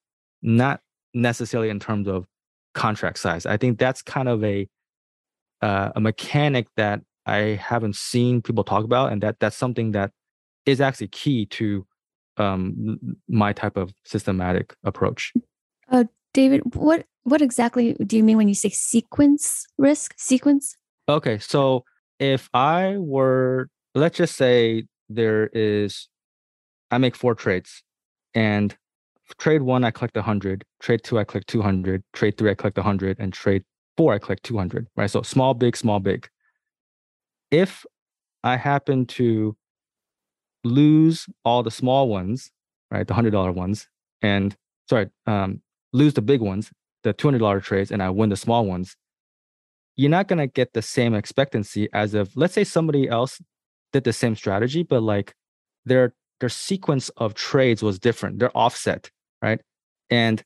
[SPEAKER 4] not necessarily in terms of contract size. I think that's kind of a uh, a mechanic that I haven't seen people talk about, and that that's something that is actually key to um, my type of systematic approach.
[SPEAKER 3] Uh, David, what what exactly do you mean when you say sequence risk? Sequence?
[SPEAKER 4] Okay, so if I were, let's just say there is I make four trades, and trade one I collect 100, trade two I collect 200, trade three I collect 100, and trade four I collect 200. Right, so small, big, small, big. If I happen to lose all the small ones, right, the hundred dollar ones, and sorry, um, lose the big ones, the two hundred dollar trades, and I win the small ones, you're not gonna get the same expectancy as if let's say somebody else did the same strategy, but like their their sequence of trades was different. They're offset, right? And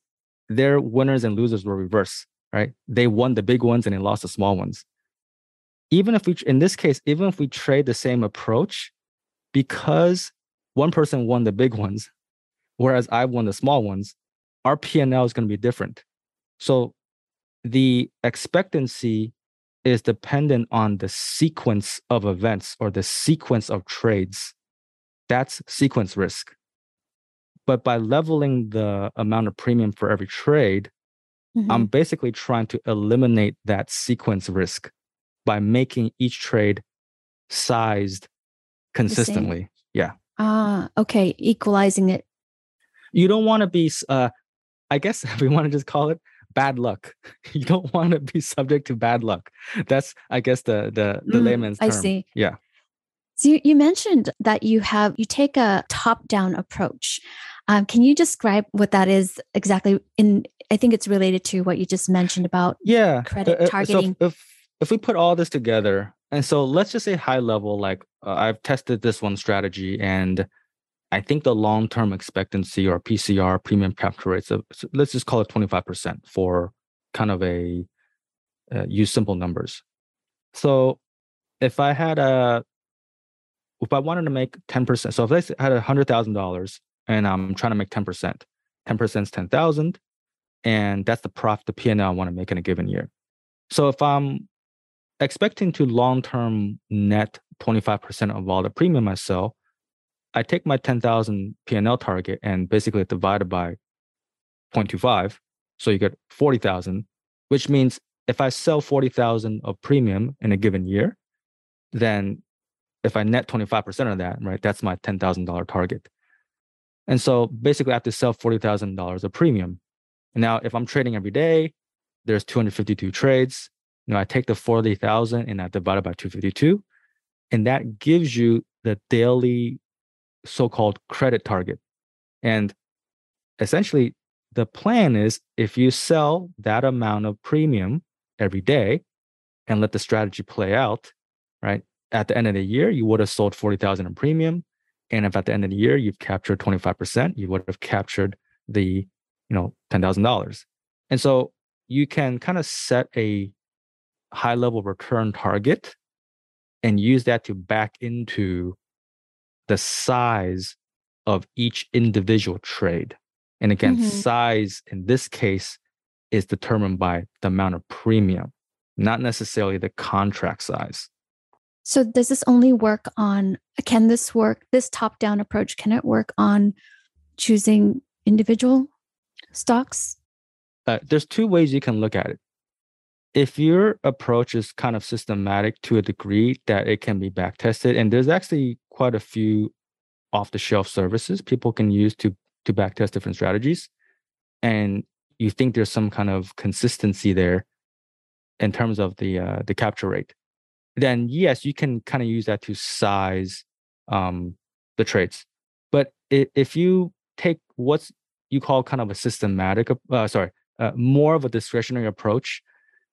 [SPEAKER 4] their winners and losers were reversed, right? They won the big ones and they lost the small ones. Even if we, in this case, even if we trade the same approach, because one person won the big ones, whereas I won the small ones, our P&L is going to be different. So the expectancy is dependent on the sequence of events or the sequence of trades that's sequence risk. But by leveling the amount of premium for every trade, mm-hmm. I'm basically trying to eliminate that sequence risk by making each trade sized consistently. Yeah.
[SPEAKER 3] Ah, okay. Equalizing it.
[SPEAKER 4] You don't want to be, uh, I guess we want to just call it bad luck. You don't want to be subject to bad luck. That's, I guess, the the the mm, layman's term.
[SPEAKER 3] I see.
[SPEAKER 4] Yeah.
[SPEAKER 3] So you, you mentioned that you have you take a top-down approach. Um, can you describe what that is exactly? In I think it's related to what you just mentioned about
[SPEAKER 4] yeah
[SPEAKER 3] credit uh, targeting.
[SPEAKER 4] So if if we put all this together, and so let's just say high level, like uh, I've tested this one strategy, and I think the long-term expectancy or PCR premium capture rates of let's just call it 25% for kind of a uh, use simple numbers. So if I had a if I wanted to make 10%, so if I had a hundred thousand dollars and I'm trying to make 10%, 10% is 10,000. And that's the profit, the P&L I want to make in a given year. So if I'm expecting to long-term net 25% of all the premium I sell, I take my 10,000 P&L target and basically divide it by 0.25. So you get 40,000, which means if I sell 40,000 of premium in a given year, then if I net 25% of that, right, that's my $10,000 target. And so basically I have to sell $40,000 of premium. Now if I'm trading every day, there's 252 trades. You know, I take the 40,000 and I divide it by 252. And that gives you the daily so-called credit target. And essentially the plan is if you sell that amount of premium every day and let the strategy play out, right? at the end of the year, you would have sold 40,000 in premium. And if at the end of the year you've captured 25%, you would have captured the, you know, $10,000. And so you can kind of set a high level return target and use that to back into the size of each individual trade. And again, mm-hmm. size in this case is determined by the amount of premium, not necessarily the contract size.
[SPEAKER 3] So does this only work on can this work this top down approach can it work on choosing individual stocks?
[SPEAKER 4] Uh, there's two ways you can look at it. If your approach is kind of systematic to a degree that it can be back tested, and there's actually quite a few off the shelf services people can use to to back test different strategies, and you think there's some kind of consistency there in terms of the uh, the capture rate, then yes, you can kind of use that to size um, the trades. But if you take what's you call kind of a systematic, uh, sorry, uh, more of a discretionary approach,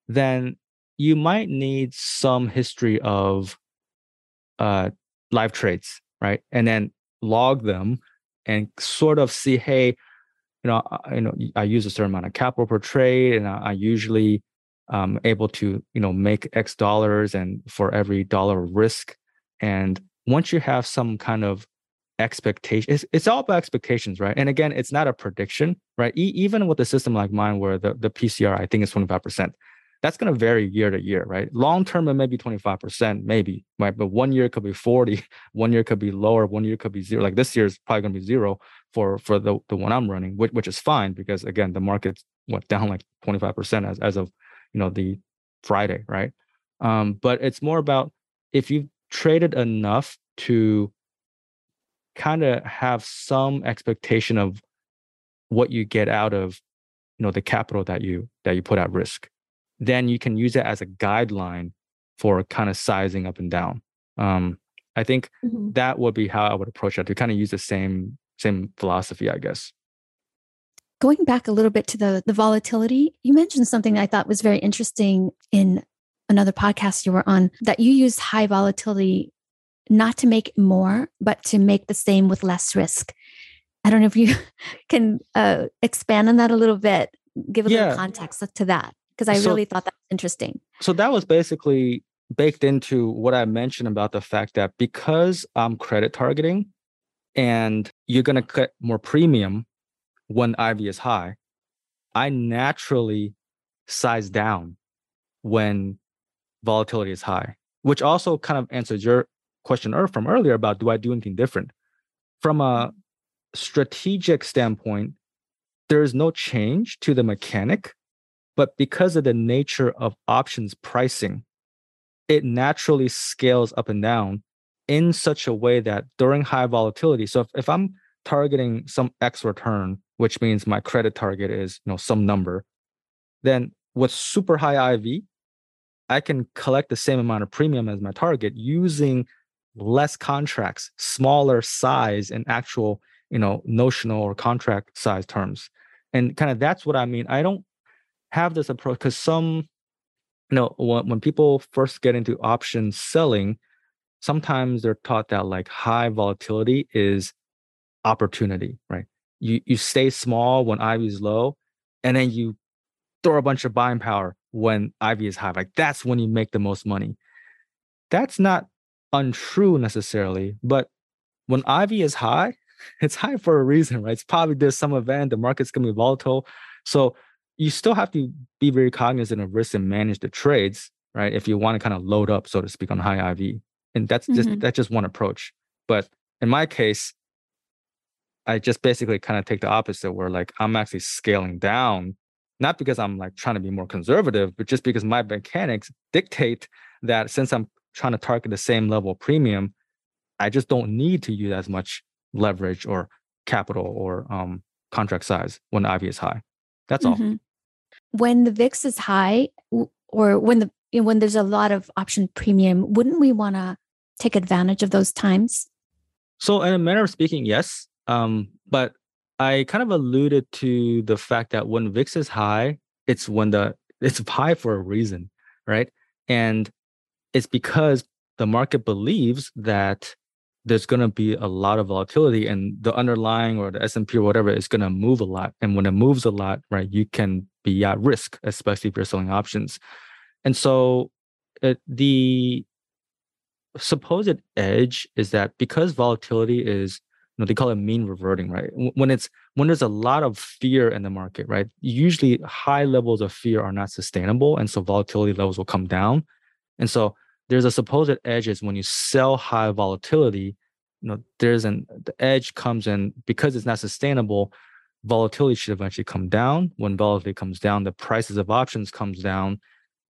[SPEAKER 4] then you might need some history of uh, live trades, right? And then log them and sort of see, hey, you know, I, you know, I use a certain amount of capital per trade, and I, I usually um, able to, you know, make X dollars, and for every dollar of risk. And once you have some kind of expectation it's, it's all about expectations right and again it's not a prediction right e- even with a system like mine where the, the pcr i think is 25% that's going to vary year to year right? Long term it may be 25% maybe right? But one year could be 40 one year could be lower one year could be zero. Like this year is probably going to be zero for for the, the one i'm running which, which is fine because again the market went down like 25% as, as of you know the friday right? Um, but it's more about if you've traded enough to kind of have some expectation of what you get out of you know the capital that you that you put at risk then you can use it as a guideline for kind of sizing up and down um, i think mm-hmm. that would be how i would approach that to kind of use the same same philosophy i guess
[SPEAKER 3] going back a little bit to the the volatility you mentioned something i thought was very interesting in another podcast you were on that you use high volatility not to make more, but to make the same with less risk. I don't know if you can uh, expand on that a little bit, give a yeah. little context to that, because I so, really thought that was interesting.
[SPEAKER 4] So that was basically baked into what I mentioned about the fact that because I'm credit targeting and you're going to cut more premium when IV is high, I naturally size down when volatility is high, which also kind of answers your question from earlier about do I do anything different? From a mm-hmm. strategic standpoint, there is no change to the mechanic, but because of the nature of options pricing, it naturally scales up and down in such a way that during high volatility. So if, if I'm targeting some X return, which means my credit target is you know some number, then with super high IV, I can collect the same amount of premium as my target using less contracts, smaller size and actual, you know, notional or contract size terms. And kind of that's what I mean. I don't have this approach because some, you know, when, when people first get into option selling, sometimes they're taught that like high volatility is opportunity, right? You you stay small when IV is low, and then you throw a bunch of buying power when IV is high. Like that's when you make the most money. That's not untrue necessarily, but when IV is high, it's high for a reason, right? It's probably there's some event, the market's gonna be volatile. So you still have to be very cognizant of risk and manage the trades, right? If you want to kind of load up, so to speak, on high IV. And that's just mm-hmm. that's just one approach. But in my case, I just basically kind of take the opposite where like I'm actually scaling down, not because I'm like trying to be more conservative, but just because my mechanics dictate that since I'm trying to target the same level of premium, I just don't need to use as much leverage or capital or um, contract size when IV is high. That's mm-hmm. all.
[SPEAKER 3] When the VIX is high, or when the when there's a lot of option premium, wouldn't we want to take advantage of those times?
[SPEAKER 4] So, in a manner of speaking, yes. Um, but I kind of alluded to the fact that when VIX is high, it's when the it's high for a reason, right? And it's because the market believes that there's going to be a lot of volatility and the underlying or the S&P or whatever is going to move a lot. And when it moves a lot, right, you can be at risk, especially if you're selling options. And so it, the supposed edge is that because volatility is you know they call it mean reverting right when it's when there's a lot of fear in the market right usually high levels of fear are not sustainable and so volatility levels will come down and so there's a supposed edge is when you sell high volatility you know there's an the edge comes in because it's not sustainable volatility should eventually come down. When volatility comes down the prices of options comes down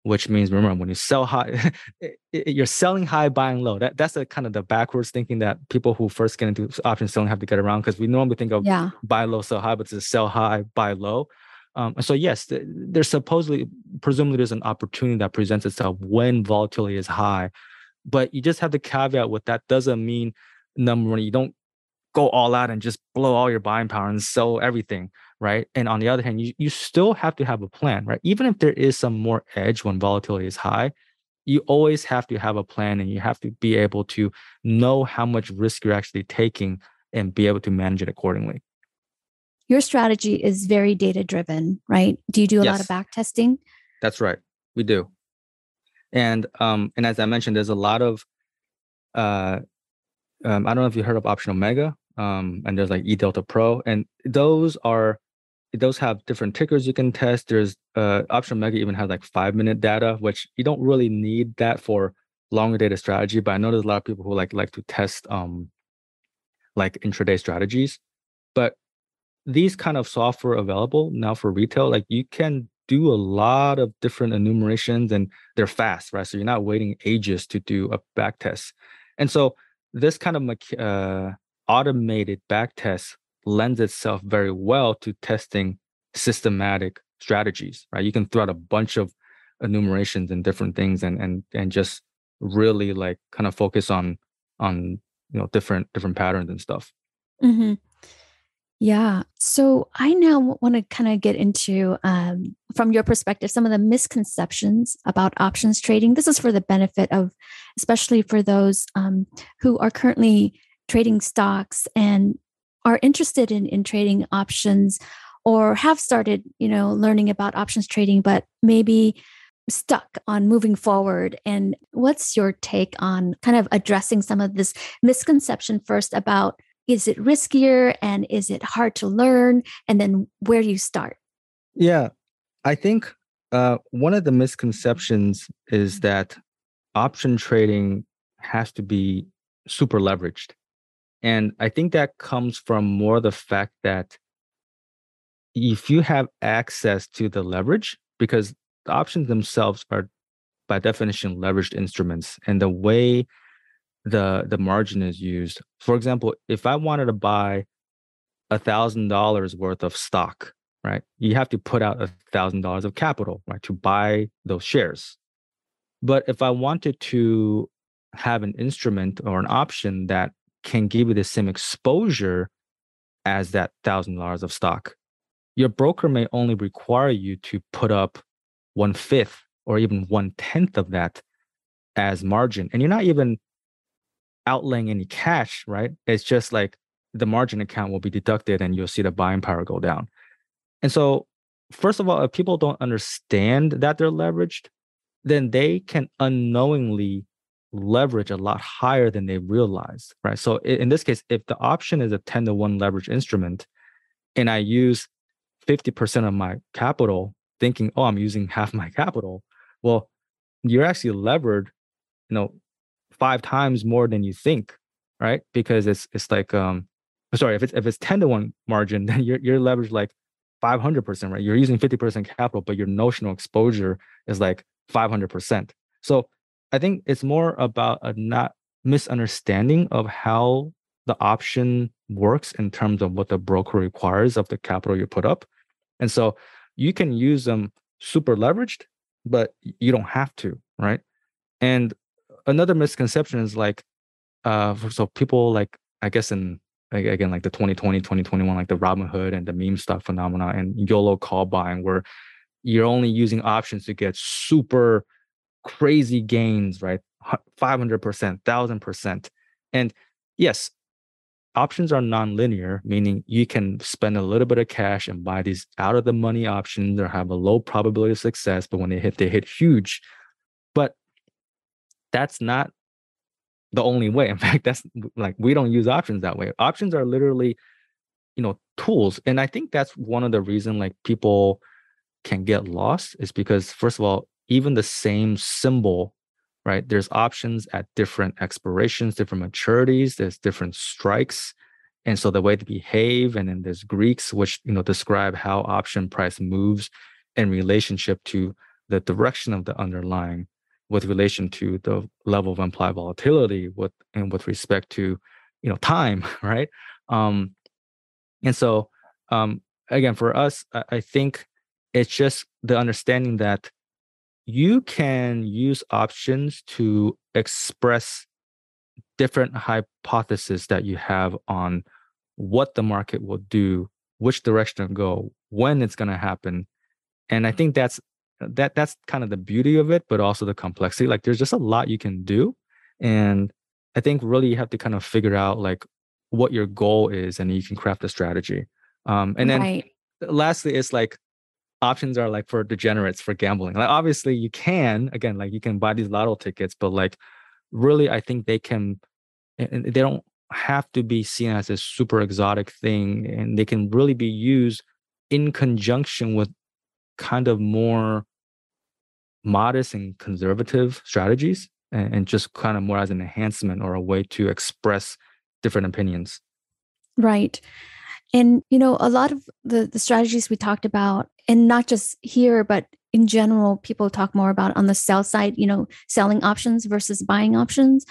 [SPEAKER 4] which means remember when you sell high you're selling high buying low. That that's the kind of the backwards thinking that people who first get into option selling have to get around because we normally think of yeah. buy low sell high but it's sell high buy low um, so yes there's supposedly presumably there's an opportunity that presents itself when volatility is high but you just have the caveat with that doesn't mean number one, you don't go all out and just blow all your buying power and sell everything, right? And on the other hand, you, you still have to have a plan, right? Even if there is some more edge when volatility is high, you always have to have a plan and you have to be able to know how much risk you're actually taking and be able to manage it accordingly.
[SPEAKER 3] Your strategy is very data driven, right? Do you do a yes. lot of back testing?
[SPEAKER 4] That's right. We do. And um, and as I mentioned, there's a lot of uh, um, I don't know if you heard of Option Omega, um, and there's like E Delta Pro, and those are those have different tickers you can test. There's uh, Option Omega even has like five minute data, which you don't really need that for longer data strategy. But I know there's a lot of people who like like to test um like intraday strategies. But these kind of software available now for retail, like you can do a lot of different enumerations and they're fast, right? So you're not waiting ages to do a back test. And so this kind of uh, automated back test lends itself very well to testing systematic strategies, right? You can throw out a bunch of enumerations and different things and and and just really like kind of focus on on you know different different patterns and stuff.
[SPEAKER 3] Mm-hmm. Yeah. So I now want to kind of get into, um, from your perspective, some of the misconceptions about options trading. This is for the benefit of, especially for those um, who are currently trading stocks and are interested in, in trading options or have started, you know, learning about options trading, but maybe stuck on moving forward. And what's your take on kind of addressing some of this misconception first about is it riskier and is it hard to learn and then where do you start?
[SPEAKER 4] Yeah i think uh, one of the misconceptions is that option trading has to be super leveraged and i think that comes from more the fact that if you have access to the leverage because the options themselves are by definition leveraged instruments and the way the the margin is used. For example, if I wanted to buy a thousand dollars worth of stock, right? You have to put out a thousand dollars of capital, right, to buy those shares. But if I wanted to have an instrument or an option that can give you the same exposure as that thousand dollars of stock, your broker may only require you to put up one fifth or even one tenth of that as margin. And you're not even outlaying any cash, right? It's just like the margin account will be deducted and you'll see the buying power go down. And so, first of all, if people don't understand that they're leveraged, then they can unknowingly leverage a lot higher than they realize, right? So, in this case, if the option is a 10 to 1 leverage instrument and I use 50% of my capital thinking, oh, I'm using half my capital, well, you're actually levered, you know, five times more than you think, right? Because it's it's like um sorry, if it's if it's 10 to 1 margin, then you're you're leveraged like 500%, right? You're using 50% capital, but your notional exposure is like 500%. So I think it's more about a not misunderstanding of how the option works in terms of what the broker requires of the capital you put up. And so you can use them super leveraged, but you don't have to, right? And another misconception is like uh so people like i guess in again like the 2020 2021 like the robinhood and the meme stock phenomena and yolo call buying where you're only using options to get super crazy gains right? 500% 1000% and yes options are non-linear meaning you can spend a little bit of cash and buy these out of the money options or have a low probability of success but when they hit they hit huge that's not the only way. In fact, that's like we don't use options that way. Options are literally, you know, tools. And I think that's one of the reason like people can get lost is because first of all, even the same symbol, right? There's options at different expirations, different maturities, there's different strikes. And so the way to behave, and then there's Greeks, which you know describe how option price moves in relationship to the direction of the underlying with relation to the level of implied volatility with and with respect to you know time right? Um and so um again for us I, I think it's just the understanding that you can use options to express different hypotheses that you have on what the market will do which direction to go when it's going to happen. And i think that's that that's kind of the beauty of it but also the complexity like there's just a lot you can do and i think really you have to kind of figure out like what your goal is and you can craft a strategy um and then right. lastly it's like options are like for degenerates for gambling like obviously you can again like you can buy these lotto tickets but like really i think they can and they don't have to be seen as a super exotic thing and they can really be used in conjunction with kind of more modest and conservative strategies and, and just kind of more as an enhancement or a way to express different opinions.
[SPEAKER 3] Right. And you know, a lot of the the strategies we talked about, and not just here, but in general, people talk more about on the sell side, you know, selling options versus buying options.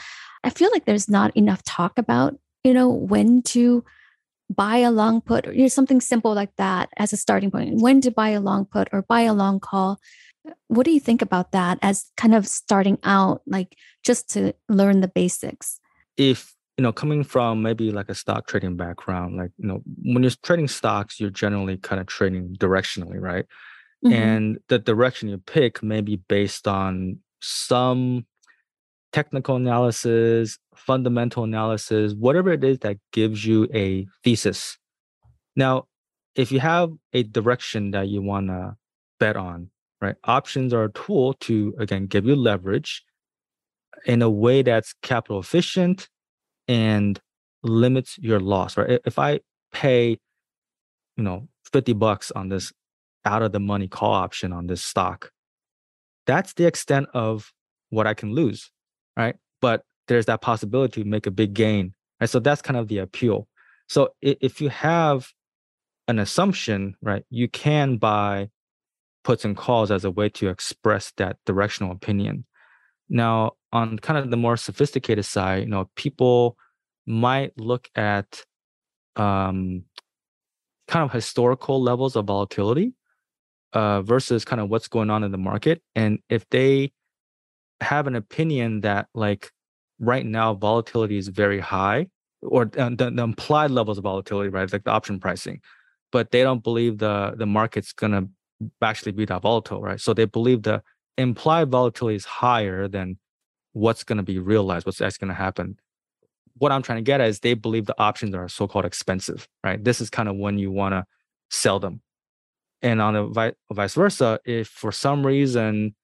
[SPEAKER 3] I feel like there's not enough talk about, you know, when to buy a long put or you know, something simple like that as a starting point. When to buy a long put or buy a long call what do you think about that as kind of starting out like just to learn the basics?
[SPEAKER 4] If you know coming from maybe like a stock trading background like you know when you're trading stocks you're generally kind of trading directionally right? Mm-hmm. and the direction you pick may be based on some technical analysis fundamental analysis whatever it is that gives you a thesis. Now if you have a direction that you want to bet on right? Options are a tool to, again, give you leverage in a way that's capital efficient and limits your loss, right? If I pay, you know, 50 bucks on this out of the money call option on this stock, that's the extent of what I can lose, right? But there's that possibility to make a big gain, right? So that's kind of the appeal. So if you have an assumption, right, you can buy puts and calls as a way to express that directional opinion. Now, on kind of the more sophisticated side, you know, people might look at um, kind of historical levels of volatility uh, versus kind of what's going on in the market. And if they have an opinion that like right now volatility is very high, or the, the implied levels of volatility, right, like the option pricing, but they don't believe the the market's gonna actually be that volatile, right? So they believe the implied volatility is higher than what's going to be realized, what's actually going to happen. What I'm trying to get at is they believe the options are so-called expensive, right? This is kind of when you want to sell them. And on the vi- vice versa, if for some reason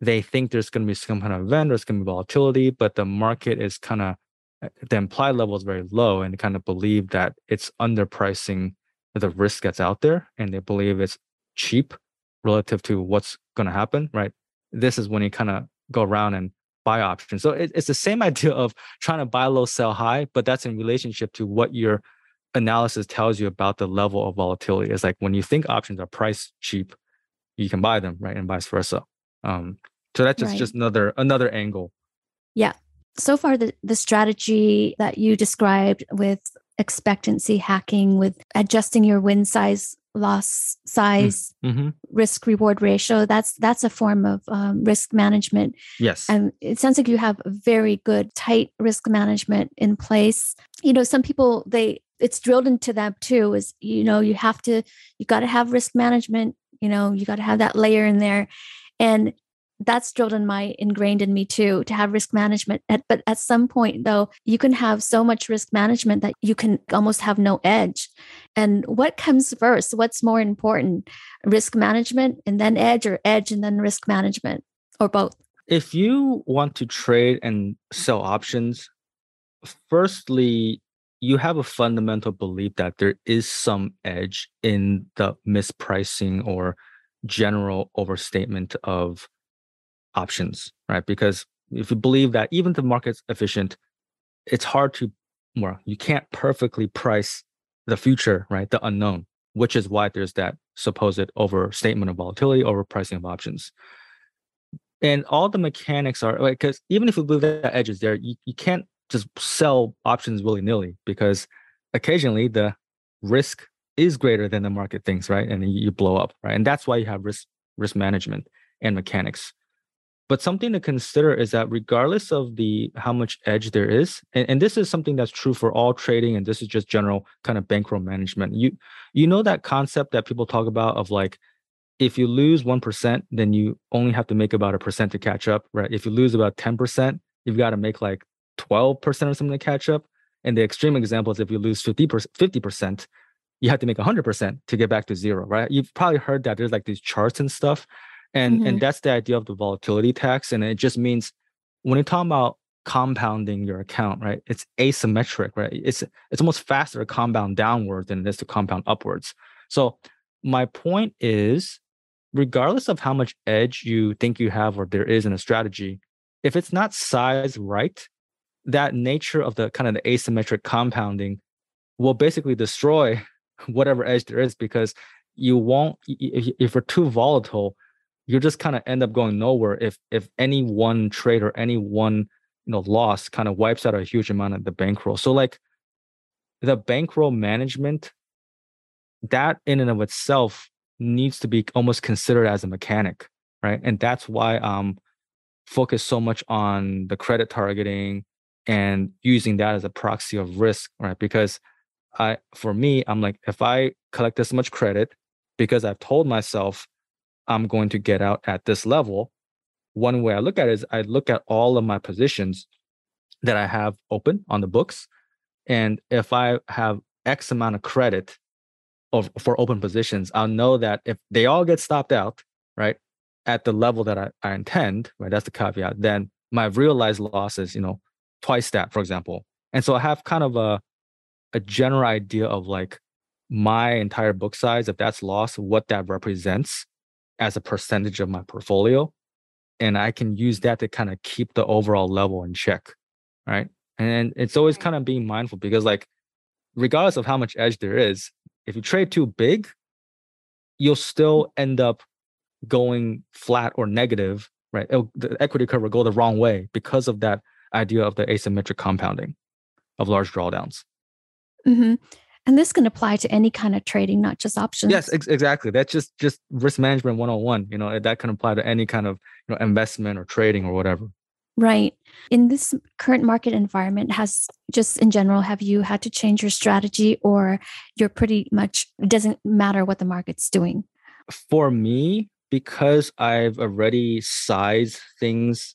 [SPEAKER 4] they think there's going to be some kind of event, there's going to be volatility, but the market is kind of the implied level is very low, and kind of believe that it's underpricing the risk that's out there, and they believe it's cheap relative to what's going to happen, right? This is when you kind of go around and buy options. So it, it's the same idea of trying to buy low, sell high, but that's in relationship to what your analysis tells you about the level of volatility. It's like when you think options are price cheap, you can buy them, right, and vice versa. Um, so that's just right. just another another angle.
[SPEAKER 3] Yeah. So far, the the strategy that you described with expectancy hacking, with adjusting your win size loss size mm-hmm. risk reward ratio. That's that's a form of um, risk management.
[SPEAKER 4] Yes.
[SPEAKER 3] And it sounds like you have very good tight risk management in place. You know some people they it's drilled into them too is you know you have to you got to have risk management you know you got to have that layer in there. And that's drilled in my ingrained in me too to have risk management at, but at some point though you can have so much risk management that you can almost have no edge. And what comes first? What's more important risk management and then edge or edge and then risk management or both?
[SPEAKER 4] If you want to trade and sell options, firstly, you have a fundamental belief that there is some edge in the mispricing or general overstatement of options, right? Because if you believe that even the market's efficient, it's hard to, well, you can't perfectly price the future, right? The unknown, which is why there's that supposed overstatement of volatility, overpricing of options. And all the mechanics are like, because even if you believe that edge is there, you, you can't just sell options willy nilly because occasionally the risk is greater than the market thinks, right? And you blow up, right? And that's why you have risk risk management and mechanics. But something to consider is that regardless of the how much edge there is, and, and this is something that's true for all trading, and this is just general kind of bankroll management. You you know that concept that people talk about of like if you lose one percent, then you only have to make about a percent to catch up, right? If you lose about 10%, you've got to make like 12% or something to catch up. And the extreme example is if you lose 50%, 50%, you have to make 100% to get back to zero, right? You've probably heard that there's like these charts and stuff. And, mm-hmm. and that's the idea of the volatility tax. And it just means when you're talking about compounding your account, right? It's asymmetric, right? It's it's almost faster to compound downward than it is to compound upwards. So my point is, regardless of how much edge you think you have or there is in a strategy, if it's not sized right, that nature of the kind of the asymmetric compounding will basically destroy whatever edge there is because you won't if you're too volatile you just kind of end up going nowhere if if any one trade or any one you know loss kind of wipes out a huge amount of the bankroll so like the bankroll management that in and of itself needs to be almost considered as a mechanic right and that's why um focus so much on the credit targeting and using that as a proxy of risk, right? Because I, for me, I'm like, if I collect this much credit because I've told myself I'm going to get out at this level, one way I look at it is I look at all of my positions that I have open on the books. And if I have X amount of credit of, for open positions, I'll know that if they all get stopped out, right, at the level that I, I intend, right, that's the caveat, then my realized losses, you know, twice that, for example. And so I have kind of a a general idea of like my entire book size, if that's lost, what that represents as a percentage of my portfolio. And I can use that to kind of keep the overall level in check. Right. And it's always kind of being mindful because, like, regardless of how much edge there is, if you trade too big, you'll still end up going flat or negative, right? It'll, the equity curve will go the wrong way because of that idea of the asymmetric compounding of large drawdowns.
[SPEAKER 3] Mm-hmm. And this can apply to any kind of trading, not just options.
[SPEAKER 4] Yes, ex- exactly. That's just just risk management 101. You know, that can apply to any kind of you know investment or trading or whatever.
[SPEAKER 3] Right. In this current market environment, has just in general, have you had to change your strategy or you're pretty much, it doesn't matter what the market's doing?
[SPEAKER 4] For me, because I've already sized things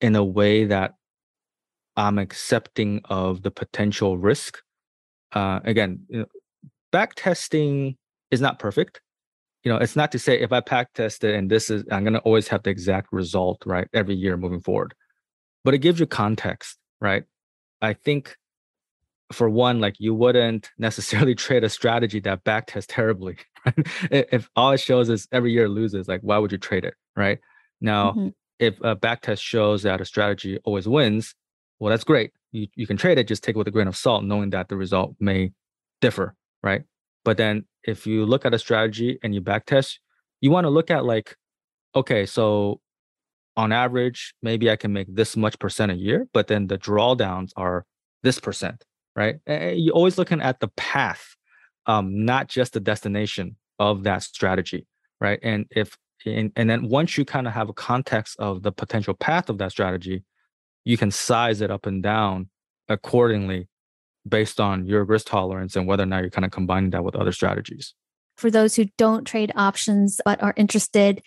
[SPEAKER 4] in a way that I'm accepting of the potential risk. Uh, again, you know, back testing is not perfect. You know, it's not to say if I back test it and this is, I'm going to always have the exact result, right? Every year moving forward. But it gives you context, right? I think for one, like you wouldn't necessarily trade a strategy that back tests terribly. Right? if all it shows is every year loses, like why would you trade it, right? Now, mm-hmm. if a back test shows that a strategy always wins, well, that's great. You, you can trade it, just take it with a grain of salt, knowing that the result may differ, right? But then if you look at a strategy and you backtest, you want to look at like, okay, so on average, maybe I can make this much percent a year, but then the drawdowns are this percent, right? And you're always looking at the path, um, not just the destination of that strategy, right? And if and, and then once you kind of have a context of the potential path of that strategy, you can size it up and down accordingly based on your risk tolerance and whether or not you're kind of combining that with other strategies.
[SPEAKER 3] For those who don't trade options but are interested,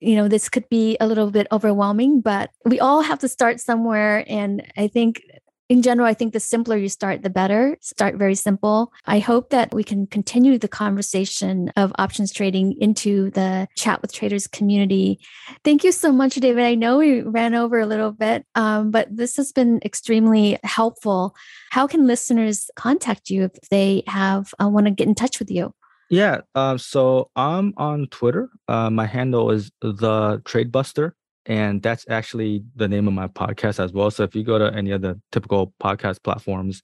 [SPEAKER 3] you know, this could be a little bit overwhelming, but we all have to start somewhere. And I think in general, I think the simpler you start, the better. Start very simple. I hope that we can continue the conversation of options trading into the chat with traders community. Thank you so much, David. I know we ran over a little bit, um, but this has been extremely helpful. How can listeners contact you if they have uh, want to get in touch with you?
[SPEAKER 4] Yeah, um, so I'm on Twitter. Uh, my handle is the Trade Buster and that's actually the name of my podcast as well. So if you go to any of the typical podcast platforms,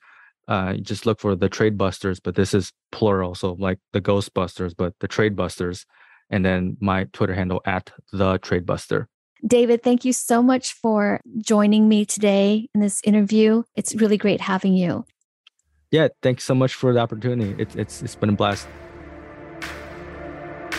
[SPEAKER 4] uh, just look for the Trade Busters, but this is plural, so like the Ghostbusters, but the Trade Busters, and then my Twitter handle at the Trade Buster.
[SPEAKER 3] David, thank you so much for joining me today in this interview. It's really great having you.
[SPEAKER 4] Yeah, thanks so much for the opportunity. It's it's it's been a blast.